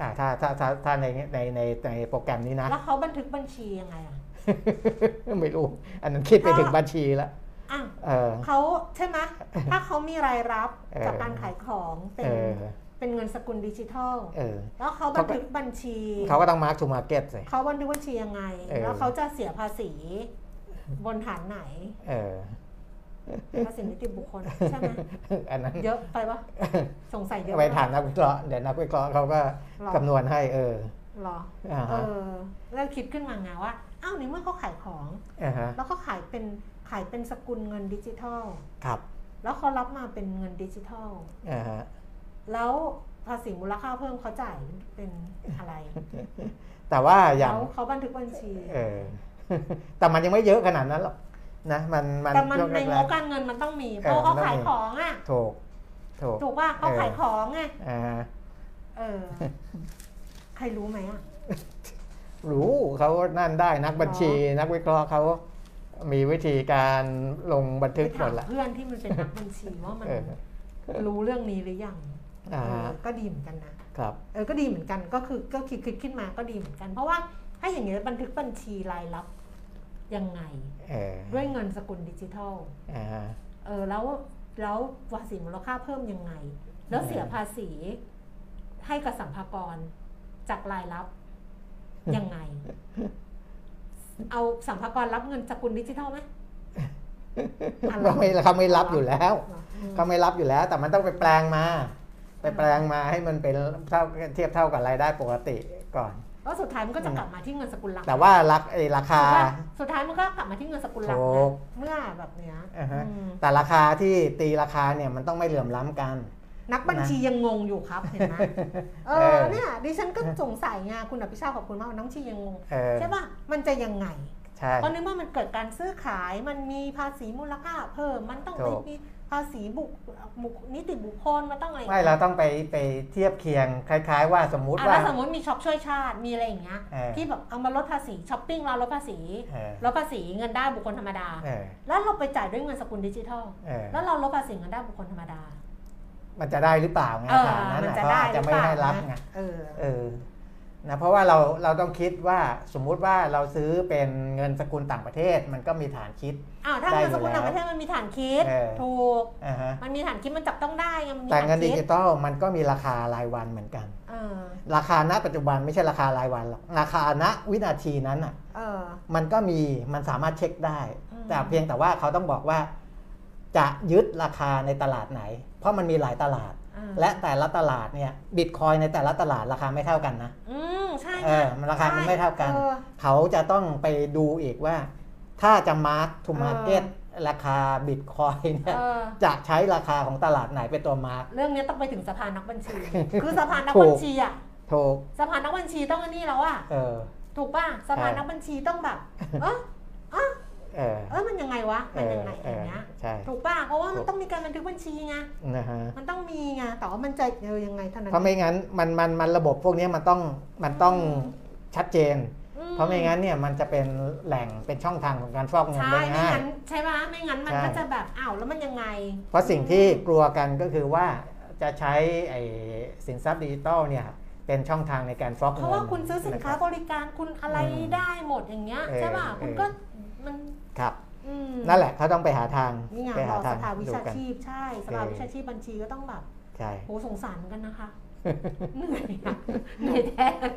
อ่าถ้าถ้าถ้าถ้าในในในในโปรแกรมนี้นะ แล้วเขาบันทึกบัญชียังไงอะไม่รู้ อันนั้นคิดไปถึงบัญชีแล้วอะเออเขาใช่ไหมถ้าเขามีรายรับเออจากการขายของเป็นเออเป็นเงินสกุลดิจิทัลเออแล้วเขาบันทึกบัญชี เขาก็ต้อง mark to market สิเขาบันทึกบัญชียังไงเออแล้วเขาจะเสียภาษีบนฐานไหนเออ ภาษีนิติบุคคลใช่ไหมอันนั้นเยอะไปปะสงสัยเยอะไปปะถามนักวิเคราะห์เดี๋ยวนักวิเคราะห์เขาก็หรอคำนวณให้เออหรออ่าเอฮะอแล้วคิดขึ้นมาไงว่าอ้าวในเมื่อเขาขายของอ่าฮะแล้วเขาขายเป็นขายเป็นสกุลเงินดิจิทัลครับ แล้วเขารับมาเป็นเงินดิจิทัลอ่าฮะแล้วภาษีมูลค่าเพิ่มเขาจ่ายเป็นอะไร แต่ว่าอย่างแล้วเขาบันทึกบัญชีเออแต่มันยังไม่เยอะขนาดนั้นหรอก นะมันมันแต่มันช่วงในแรงบการเงินมันต้องมี เพเออราะเขามันต้องขายมีของอะๆถูกถูกถูกป่ะเขาเออขายของไงอ่าฮะเออ ใครรู้ไหมอะรู้เขานั่นได้นักบัญชี นักวิเคราะห์เขามีวิธีการลงบันทึกไปหมถามดละเพื่อนที่มันเป็นนักบัญชีว่ามันเออรู้เรื่องนี้หรือยังอ่าเอฮะอก็ดีเหมือนกันนะครับเออก็ดีเหมือนกันก็คือก็คิดคิดขึ้นมาก็ดีเหมือนกัน เพราะว่าถ้าอย่างเงี้ยบันทึกบัญชีรายรับ ยังไงเออด้วยเงินสกุลดิจิทัลอ่าฮะเออแล้วแล้วภาษีมูลค่าเพิ่มยังไง แล้วเสียภาษีให้กับสัมภากรจากรายรับยังไง เอาสัมภากรรับเงินสกุลดิจิทัลไหมอะเหรก็อไม่เขาไม่รับอยู่แล้วเหรออืมเขาไม่รับอยู่แล้ว แต่มันต้องไปแปลงมา ไปแปลงมาให้มันเป็นเท่าเทียบเท่ากับรายได้ปกติก่อน แล้วสุดท้ายมันก็จะกลับมาที่เงินสกุลหลักแต่ว่ารักไอ้ราคาถูกปะสุดท้ายมันก็กลับมาที่เงินสกุลหลักถูนะกเมื่อแบบเนี้ยอ่าฮะอืมแต่ราคาที่ตีราคาเนี่ยมันต้องไม่เหลื่อมล้ำกัน นักบัญชียังงงอยู่ครับเห็นไหมเอเอออเนี่ยดิฉันก็สงสัยไงคุณอภิชาติขอบคุณมากนักบัญชียังงงเออใช่ป่ะมันจะยังไงใช่เพราะในเมื่อมันเกิดการซื้อขายมันมีภาษีมูลค่าเพิ่มมันต้องถูกมี ภาษีบุคบุคนิติบุคคลมันต้องอะไรไม่เราต้องไปไปเทียบเคียงคล้ายๆ ว่าสมมุติอะว่าแล้วสมมติมีช็อปช่วยชาติมีอะไรอย่างเงี้ยเออที่แบบเอามาลดภาษีช้อปปิ้งเราลดภาษีเออลดภาษีเงินได้บุคคลธรรมดาเออแล้วเราไปจ่ายด้วยเงินสกุลดิจิทัลเออแล้วเราลดภาษีเงินได้บุคคลธรรมดา มันจะได้หรือเปล่าไงเออฐานนั้นมันน่ะจะเขาได้อาจจะไม่หรือเปล่าให้รับนะไงเออเออ นะเพราะว่าเราเราต้องคิดว่าสมมุติว่าเราซื้อเป็นเงินสกุลต่างประเทศมันก็มีฐานคิดอ้าวถ้าได้เงินอยู่สกุลแล้วต่างประเทศมันมีฐานคิดเออถูกอ่าฮะมันมีฐานคิดมันจับต้องได้ไงมันมีแต่ฐานเงินดิคิจิดตอลมันก็มีราคารายวันเหมือนกันเออราคาณปัจจุบันไม่ใช่ราคารายวันหรอกราคาณวินาทีนั้นอะเออมันก็มีมันสามารถเช็คได้อืมแต่เพียงแต่ว่าเขาต้องบอกว่า จะยึดราคาในตลาดไหน เพราะมันมีหลายตลาดอ่า และแต่ละตลาดเนี่ยบิตคอยน์ในแต่ละตลาดราคาไม่เท่ากันนะอืมใช่เออมันราคามันไม่เท่ากันออเขาจะต้องไปดูอีกว่า ถ้าจะมาร์ k ทูเออมาร์เก็ตราคาบิตคอยเนี่ยเออจะใช้ราคาของตลาดไหนเป็นตัวมาร์เรื่องนี้ต้องไปถึงสภานักบัญชี คือสภานักถูกบัญชีอะถูกสภานักบัญชีต้องอันนี้แล้วอะเออถูกป่ะสภาใช่นักบัญชีต้องแบบเออเออ เออเออมันยังไงวะเอมันอยังไงเออย่างอเงี้ยใช่ถูกป่ะเพราะว่ามันถูกต้องมีการบันทึกบัญชีไงนะฮะมันต้องมีไงแต่ว่ามันจะเออยังไงเท่านั้นเพราะไม่งั้นมันมันมันระบบพวกนี้มันต้องมันต้องชัดเจนมพเพราะไม่งั้นเนี่ยมันจะเป็นแหล่งเป็นช่องทางของการฟอกเงินใช่ได้ไม่ง่ายงั้นใช่ไหมไม่งั้นมันใช่ก็จะแบบอ้าวแล้วมันยังไง เพราะสิ่งที่กลัวกันก็คือว่าจะใช้ไอ้สินทรัพย์ดิจิตอลเนี่ยเป็นช่องทางในการฟอกเพเงินราะว่าคุณซื้อสินค้าะรับบริการคุณอะไรอืมได้หมดอย่างเงี้ยเออใช่ป่ะเออคุณก็มัน ครับอืมนั่นแหละเขาต้องไปหาทางนี่ไงไปรหาอทาสงภาวิดูชากันชีพใช่สภาเออวิชาชีพบัญชีก็ต้องแบบใช่โหสงสารเหมือนกันนะคะเหนื่อยอะเหนื่อยแทน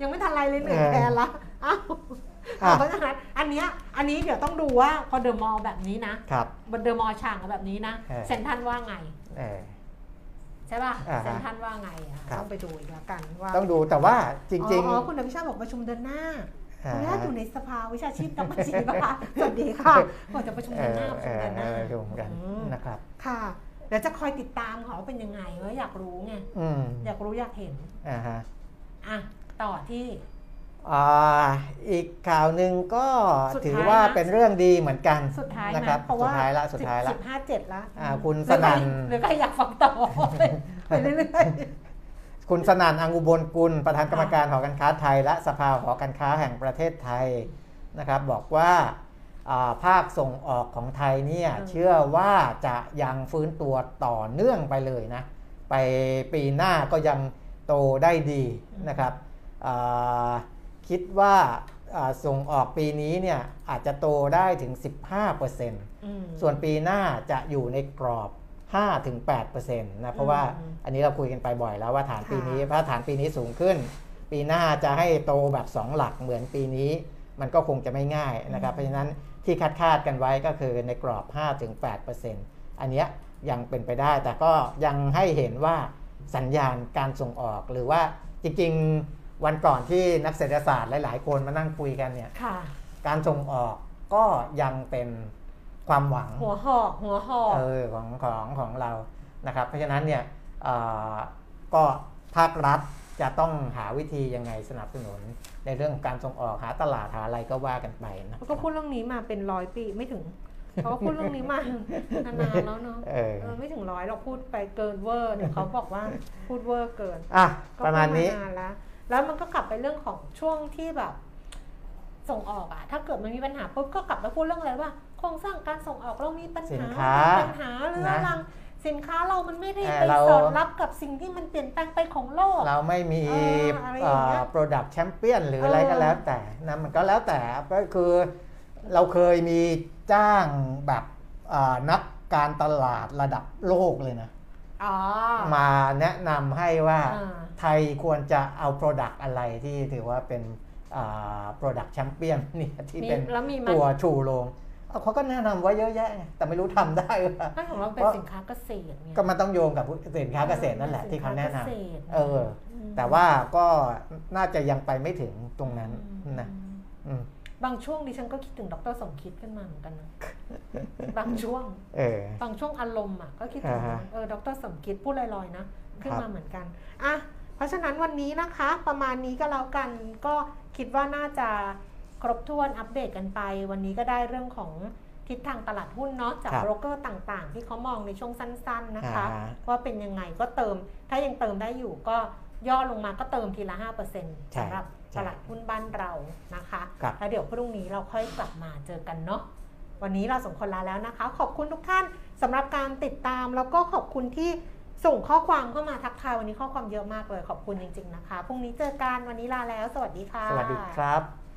ยังไม่ทันไรเลยเหนื่อยแทนละอ้าวอะเพราะฉะนั้นอันเนี้ยอันนี้เดี๋ยวต้องดูว่าพอเดอะมอลล์แบบนี้นะครับบนเดอะมอลล์ฉ่างแบบนี้นะเออเซนทรันว่าไงเออใช่ป่ะอ่าฮะเซนทรันว่าไงอะครับต้องไปดูอีกแล้วกันว่าต้องดูแต่ว่าจริงอ๋อคุณอภิชาติบอกประชุมเดือนหน้าๆอ่า คุณญาติอยู่ในสภาวิชาชีพนักบัญชีป่ะคะสวัสดีค่ะบอกจะประชุมเอเดือนหอน้าประเอชุมอเดือนหเอน้าอดูเหมือนกันอืมนะครับ ค่ะเดี๋ยวจะคอยติดตามเขาว่าเป็นยังไงว่าอยากรู้ไงอืมอยากรู้อยากเห็นอ่าฮะอะต่อที่อ่าอีกข่าวหนึ่งก็สุดท้ายถือว่านะเป็นเรื่องดีเหมือนกันสุดท้ายนะนะครับเพราะสุว่าดท้ายละสุดท้ายละสิบห้าเจ็ดละอ่าคุณหรือใครสนั่นหรือใครอยากฟังต่อไปเรื่อย คุณสนั่นอังอุบลกุล ประธานกรรมการหอการค้าไทย และสภาหอการค้าแห่งประเทศไทยนะครับบอกว่าอ่าภาคส่งออกของไทยเนี่ยเชื่อว่าจะยังฟื้นตัวต่อเนื่องไปเลยนะ ไปปีหน้าก็ยังโตได้ดีนะครับอ่าคิดว่าอ่าส่งออกปีนี้เนี่ยอาจจะโตได้ถึง 15%ๆอืมส่วนปีหน้าจะอยู่ในกรอบ 5-8%นะเพราะว่าอืมอันนี้เราคุยกันไปบ่อยแล้วว่าฐานค่ะปีนี้ถ้าฐานปีนี้สูงขึ้น ปีหน้าจะให้โตแบบ 2 หลักเหมือนปีนี้ มันก็คงจะไม่ง่ายนะครับ เพราะฉะนั้นที่คาดคาดๆกันไว้ก็คือในกรอบ 5-8%อันเนี้ยยังเป็นไปได้แต่ก็ยังให้เห็นว่าสัญญาณการส่งออกหรือว่าจริงๆวันก่อนที่นักเศรษฐศาสตร์หลาย ๆ คนมานั่งคุยกันเนี่ยค่ะการส่งออกก็ยังเป็น ความหวัง หัวหอกหัวหอกเออของของของเรานะครับ เพราะฉะนั้นเนี่ยเอ่อก็ภาครัฐจะต้องหาวิธียังไงสนับสนุน ในเรื่องของการส่งออกหาตลาดหาอะไรก็ว่ากันไปนะแล้วก็พูดเรื่องนี้มาเป็นร้อยปีไม่ถึงเพราะว่าพูดเรื่องนี้มานานๆแล้วเนาะเออเออไม่ถึงร้อยเราพูดไปเกินเวอร์เดี๋ยวเขาบอกว่าพูดเวอร์เกินอะก็ประมาณนี้พูดนแล้วแล้วมันก็กลับไปเรื่องของช่วงที่แบบ ส่งออกอะถ้าเกิดมันมีปัญหาปุ๊บก็กลับมาพูดเรื่องอะไรว่า โครงสร้างการส่งออกเรามีปัญสิหานค้าปัญหาเรื้อรังสินค้าเรามันไม่ได้เออไปเรา สอดรับกับสิ่งที่มันเปลี่ยนแปลงไปของโลก เราไม่มีเอออะไรอย่างเงี้ย Product Champion หรืออะไรเออก็แล้วแต่นะมันก็แล้วแต่ก็คือเราเคยมีจ้างแบบอ่านักการตลาดระดับโลกเลยนะ อ๋อ มาแนะนำให้ว่าอ่า ไทยควรจะเอา Product อะไรที่ถือว่าเป็นอ่า Product Champion เนี่ยที่มีเป็นแล้วมีมันตัวชูโรง เอาเขาก็แนะนำไว้เยอะแยะไงแต่ไม่รู้ทำได้หรือเปล่าถ้าของเราเป็นสินค้าเกษตรไงก็มันต้องโยงกับสินค้าเกษตรนั่นแหละที่เขาแนะนสิค้กษตรำเออมแต่ว่าก็น่าจะยังไปไม่ถึงตรงนั้นอืมนะอืมบางช่วงดิฉันก็คิดถึงดรสมคิดขึ้นมาเหมือนกันนะบางช่วงเออบางช่วงอารมณ์อะก็คิดถึงอ่าฮะเออดรสมคิดพูดลอยๆนะขึ้นครัมาบเหมือนกันอะเพราะฉะนั้นวันนี้นะคะ ประมาณนี้ก็แล้วกันก็คิดว่าน่าจะ ครบถ้วนอัปเดตกันไป วันนี้ก็ได้เรื่องของทิศทางตลาดหุ้นเนาะจากครับโบรกเกอร์ต่างๆ ที่เขามองในช่วงสั้นๆนะคะ อ่าฮะ ว่าเป็นยังไงก็เติม ถ้ายังเติมได้อยู่ก็ย่อลงมาก็เติมทีละ 5%ใช่สำหรับใช่ตลาดหุ้นบ้านเรานะคะ ครับ แล้วเดี๋ยวพรุ่งนี้เราค่อยกลับมาเจอกันเนาะวันนี้เราสองคนลาแล้วนะคะ ขอบคุณทุกท่านสำหรับการติดตามแล้วก็ขอบคุณที่ส่งข้อความเข้ามาทักทายวันนี้ข้อความเยอะมากเลยขอบคุณจริง ๆนะคะพรุ่งนี้เจอกันวันนี้ลาแล้ว สวัสดีค่ะ สวัสดีครับ